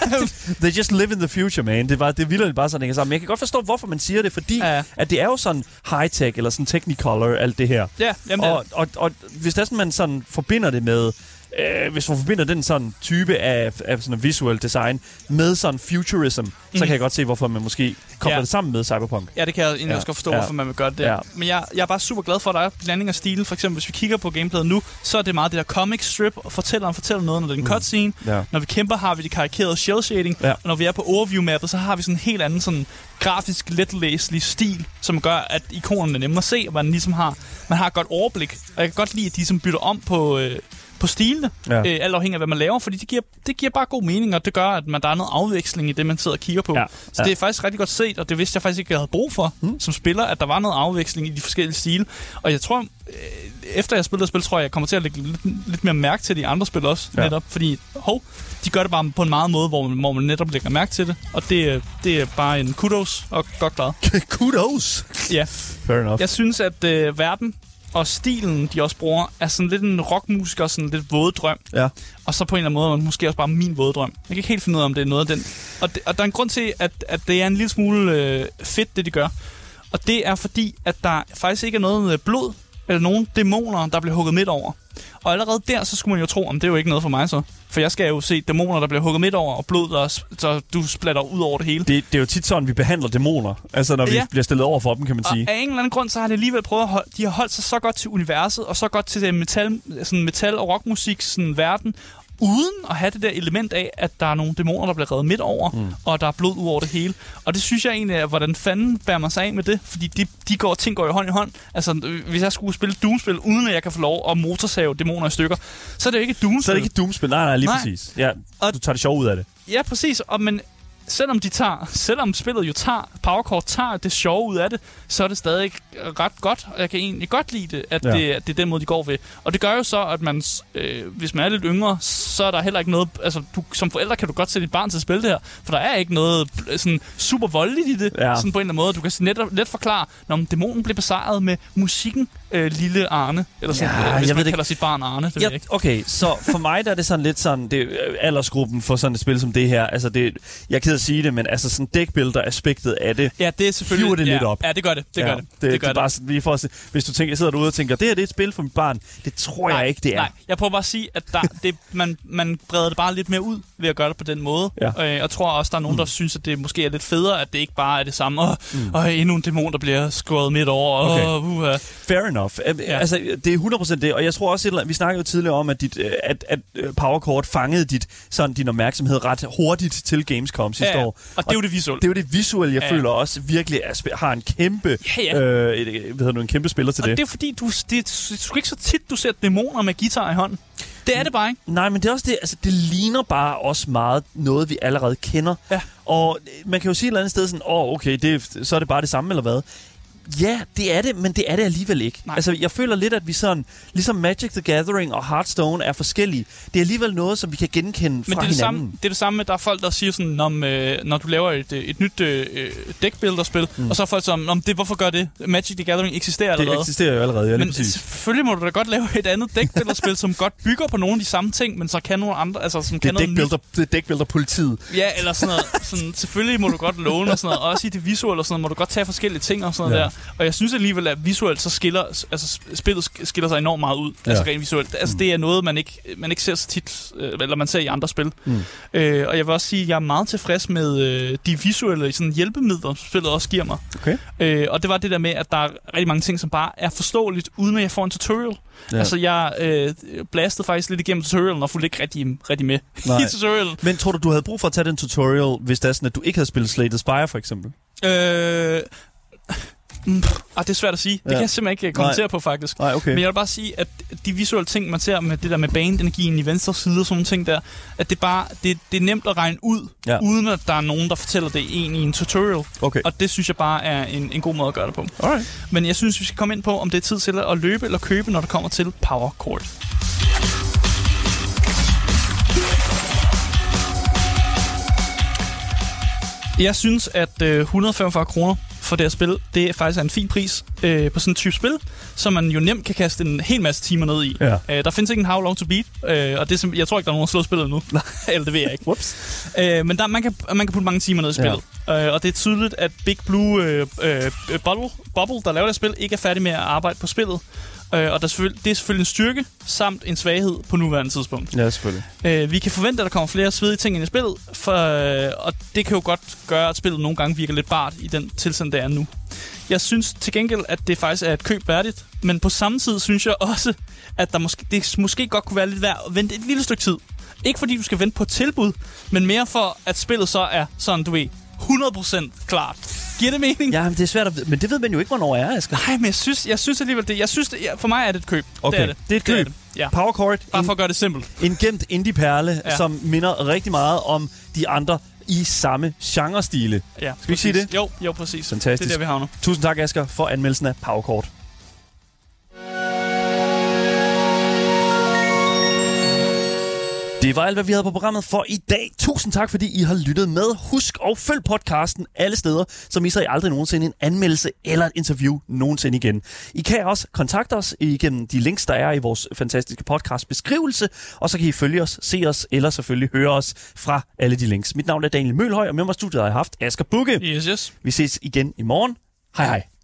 *laughs* they just live in the future, man. Det, var, det vildt bare sådan, hænger sammen. Men jeg kan godt forstå, hvorfor man siger det, fordi Ja. at det er jo sådan high-tech, eller sådan technicolor, alt det her. ja, jamen, det er Og, og, og hvis det er sådan, man sådan forbinder det med... Øh, hvis man forbinder den sådan type af, af sådan visual design med sådan futurism, mm. så kan jeg godt se, hvorfor man måske kobler Ja. det sammen med cyberpunk. Ja, det kan jeg egentlig Ja, også godt forstå, ja. hvorfor man vil gøre det. Ja. Men jeg, jeg er bare super glad for, at der er blanding af stil. For eksempel, hvis vi kigger på gameplayet nu, så er det meget det der comic strip, og fortælleren fortæller noget, når det er en cutscene. Ja. Når vi kæmper, har vi det karikerede shell shading. Ja. Og når vi er på overview-mappet, så har vi sådan en helt anden sådan grafisk, letlæselig stil, som gør, at ikonerne er nemme at se, og man ligesom har, man har et godt overblik. Og jeg kan godt lide, at de som bytter om på, øh, på stilene, Ja. øh, alt afhængig af, hvad man laver, fordi det giver, det giver bare god mening, og det gør, at man, der er noget afveksling i det, man sidder og kigger på. Ja. Så Ja. det er faktisk rigtig godt set, og det vidste jeg faktisk ikke, jeg havde brug for mm. som spiller, at der var noget afveksling i de forskellige stile. Og jeg tror, øh, efter jeg spillede spil, tror jeg, jeg kommer til at lægge lidt, lidt mere mærke til de andre spil også, Ja. netop, fordi hov, de gør det bare på en meget måde, hvor man, hvor man netop lægger mærke til det, og det, er- det er bare en kudos og godt klaret. *laughs* Kudos! Ja, Fair enough. jeg synes, at øh, verden og stilen, de også bruger, er sådan lidt en rockmusiker, sådan lidt våde drøm. Ja. Og så på en eller anden måde, måske også bare min våde drøm. Jeg kan ikke helt finde ud af, om det er noget af den. Og, det, og der er en grund til, at, at det er en lille smule øh, fedt, det de gør. Og det er fordi, at der faktisk ikke er noget øh, blod, eller nogen dæmoner, der bliver hugget midt over. Og allerede der, så skulle man jo tro, om det er jo ikke noget for mig så. For jeg skal jo se dæmoner, der bliver hugget midt over, og blod, der, så du splatter ud over det hele. Det, det er jo tit sådan, vi behandler dæmoner. Altså, når vi Ja. bliver stillet over for dem, kan man Og sige. af en eller anden grund, så har de alligevel prøvet at holde, de har holdt sig så godt til universet, og så godt til metal, sådan metal og rockmusik sådan verden, uden at have det der element af, at der er nogle dæmoner, der bliver reddet midt over, mm. og der er blod ud over det hele. Og det synes jeg egentlig er, hvordan fanden bærer man sig af med det? Fordi de, de går, ting går jo hånd i hånd. Altså, øh, hvis jeg skulle spille Doom-spil, uden at jeg kan få lov at motorsave dæmoner i stykker, så er det jo ikke Doom-spil. Så er det ikke Doom-spil. Nej, nej, lige Nej. præcis. Ja, Og- du tager det sjov ud af det. Ja, præcis. Og, men selvom de tager, selvom spillet jo tager, Powercore tager det sjove ud af det, så er det stadig ret godt, og jeg kan egentlig godt lide det, at, Ja. det, at det er den måde, de går ved. Og det gør jo så, at man, øh, hvis man er lidt yngre, så er der heller ikke noget, altså du, som forældre kan du godt sætte dit barn til at spille det her, for der er ikke noget øh, sådan super voldeligt i det, Ja. sådan på en eller anden måde. Du kan let, let forklare, når dæmonen bliver besejret med musikken øh, Lille Arne, eller sådan, Ja, øh, hvis jeg man ved det kalder sit barn Arne, det ved Ja, jeg ikke. okay, så for mig der er det sådan lidt sådan, det øh, aldersgruppen for sådan et spil som det her. Altså det, jeg er ked at sige det, men altså sådan deckbuilder-aspektet af det, Ja, det er selvfølgelig... Hiver det ja, lidt op. Ja, det gør det. Det ja, gør det. Det, det, det, gør det er bare sådan, lige for at se, hvis du tænker, sidder derude og tænker, det her det er et spil for mit barn, det tror jeg ikke, det er. Nej, jeg prøver bare at sige, at der, *laughs* det, man, man breder det bare lidt mere ud ved at gøre det på den måde. Ja. Øh, jeg tror også, der er nogen, der synes, at det måske er lidt federe, at det ikke bare er det samme. Og, mm. og endnu en dæmon, der bliver skåret midt over. Okay. Og, uh, Fair enough. Ja. Ja. Altså, det er 100% det, og jeg tror også, eller andet- vi snakkede jo tidligere om, at, dit, øh, at, at øh, Powercord fangede dit, sådan, din opmærksomhed ret hurtigt til Gamescom sidste ja, ja. år. Og det er jo det visuelle. Det er jo det visuelle, jeg Ja. ja. føler også virkelig er, har en kæmpe, Ja, ja. Øh, et, hvad hedder nu, en kæmpe spiller til Og det. det er fordi, du, det, det er ikke så tit, du ser dæmoner med guitar i hånden. Det er det bare ikke. Nej, men det er også det, altså det ligner bare også meget noget, vi allerede kender. Ja. Og man kan jo sige et eller andet sted sådan, åh, oh, okay, det, så er det bare det samme, eller hvad? Ja, det er det, men det er det alligevel ikke. Nej. Altså, jeg føler lidt, at vi sådan, ligesom Magic the Gathering og Hearthstone er forskellige. Det er alligevel noget, som vi kan genkende Men fra det er, det, hinanden. samme, det er det samme med, at der er folk, der siger sådan, om, øh, når du laver et, øh, et nyt øh, deckbuilder-spil, mm. og så er folk som, om det, hvorfor gør det? Magic the Gathering eksisterer Det allerede. eksisterer jo allerede, ja, Men præcis. selvfølgelig må du da godt lave et andet deckbuilder-spil, *laughs* som godt bygger på nogle af de samme ting, men så kan nogle andre, altså som Det kan noget nyt. det er deckbuilder-politiet. Ja, eller sådan noget. Sådan, selvfølgelig må du godt låne og sådan noget. Også i det visuelle og sådan noget, må du godt tage forskellige ting og sådan noget Ja. der. Og jeg synes alligevel, at visuelt så skiller, altså sp- spillet sk- skiller sig enormt meget ud. Ja. Altså rent visuelt. Altså det er noget, man ikke, man ikke ser så tit, øh, eller man ser i andre spil. Mm. Øh, og jeg vil også sige, at jeg er meget tilfreds med øh, de visuelle sådan, hjælpemidler, som spillet også giver mig. Okay. Øh, og det var det der med, at der er rigtig mange ting, som bare er forståeligt, uden at jeg får en tutorial. Ja. Altså, jeg øh, blastede faktisk lidt igennem tutorialen, og fulgte ikke rigtig, rigtig med Nej. i tutorialen. Men tror du, du havde brug for at tage den tutorial, hvis det er sådan, at du ikke havde spillet Slay the Spire, for eksempel? Øh, mm, ah, det er svært at sige. Det Ja. kan jeg simpelthen ikke kommentere Nej. på, faktisk. Nej, okay. Men jeg vil bare sige, at de visuelle ting, man ser med det der med bandenergien i venstre side og sådan nogle ting der, at det bare det, det er nemt at regne ud, Ja. ja. uden at der er nogen, der fortæller det en i en tutorial. Okay. Og det synes jeg bare er en, en god måde at gøre det på. Alright. Men jeg synes, vi skal komme ind på, om det er tid til at løbe eller købe, når det kommer til Power Chord. Jeg synes, at øh, 145 kroner for det her spil, det er faktisk er en fin pris øh, på sådan en type spil, som man jo nemt kan kaste en hel masse timer ned i. Ja. Øh, der findes ikke en How Long To Beat, øh, og det, er jeg tror ikke, der er nogen, der slået spillet nu. *laughs* Eller det ved jeg ikke. Whoops. Øh, men der, man, kan, man kan putte mange timer ned i spillet. Ja. Øh, og det er tydeligt, at Big Blue øh, øh, Bubble, Bubble, der laver det spil, ikke er færdig med at arbejde på spillet. Øh, og der er selvfølgelig, det er selvfølgelig en styrke samt en svaghed på nuværende tidspunkt. Ja, selvfølgelig. Øh, vi kan forvente, at der kommer flere svedige ting ind i spillet, for, øh, og det kan jo godt gøre, at spillet nogle gange virker lidt bart i den tilstand, det er nu. Jeg synes til gengæld, at det faktisk er et køb værdigt, men på samme tid synes jeg også, at der måske, det måske godt kunne være lidt værd at vente et lille stykke tid. Ikke fordi du skal vente på et tilbud, men mere for, at spillet så er sådan, du ved, 100% klart. Giver det mening? Ja, men det er svært at. Men det ved man jo ikke, hvornår er, Asger. Nej, men jeg synes, jeg synes alligevel det. Jeg synes, det, ja, for mig er det et køb. Okay, det er det. det er et køb. det. Ja. Power Chord, Bare en, for at gøre det simpelt. en gemt indie-perle, ja. Ja. som minder rigtig meget om de andre i samme genrestile. Ja, Skal vi sige det? Jo, jo, præcis. Fantastisk. Det er der, vi havner. Tusind tak, Asger, for anmeldelsen af Power Det var alt, hvad vi havde på programmet for i dag. Tusind tak, fordi I har lyttet med. Husk at følg podcasten alle steder, så misser I aldrig nogensinde en anmeldelse eller et interview nogensinde igen. I kan også kontakte os igennem de links, der er i vores fantastiske podcast beskrivelse, og så kan I følge os, se os eller selvfølgelig høre os fra alle de links. Mit navn er Daniel Mølhøj, og med mig i studiet har jeg haft Asger Bukke. Yes, yes. Vi ses igen i morgen. Hej hej.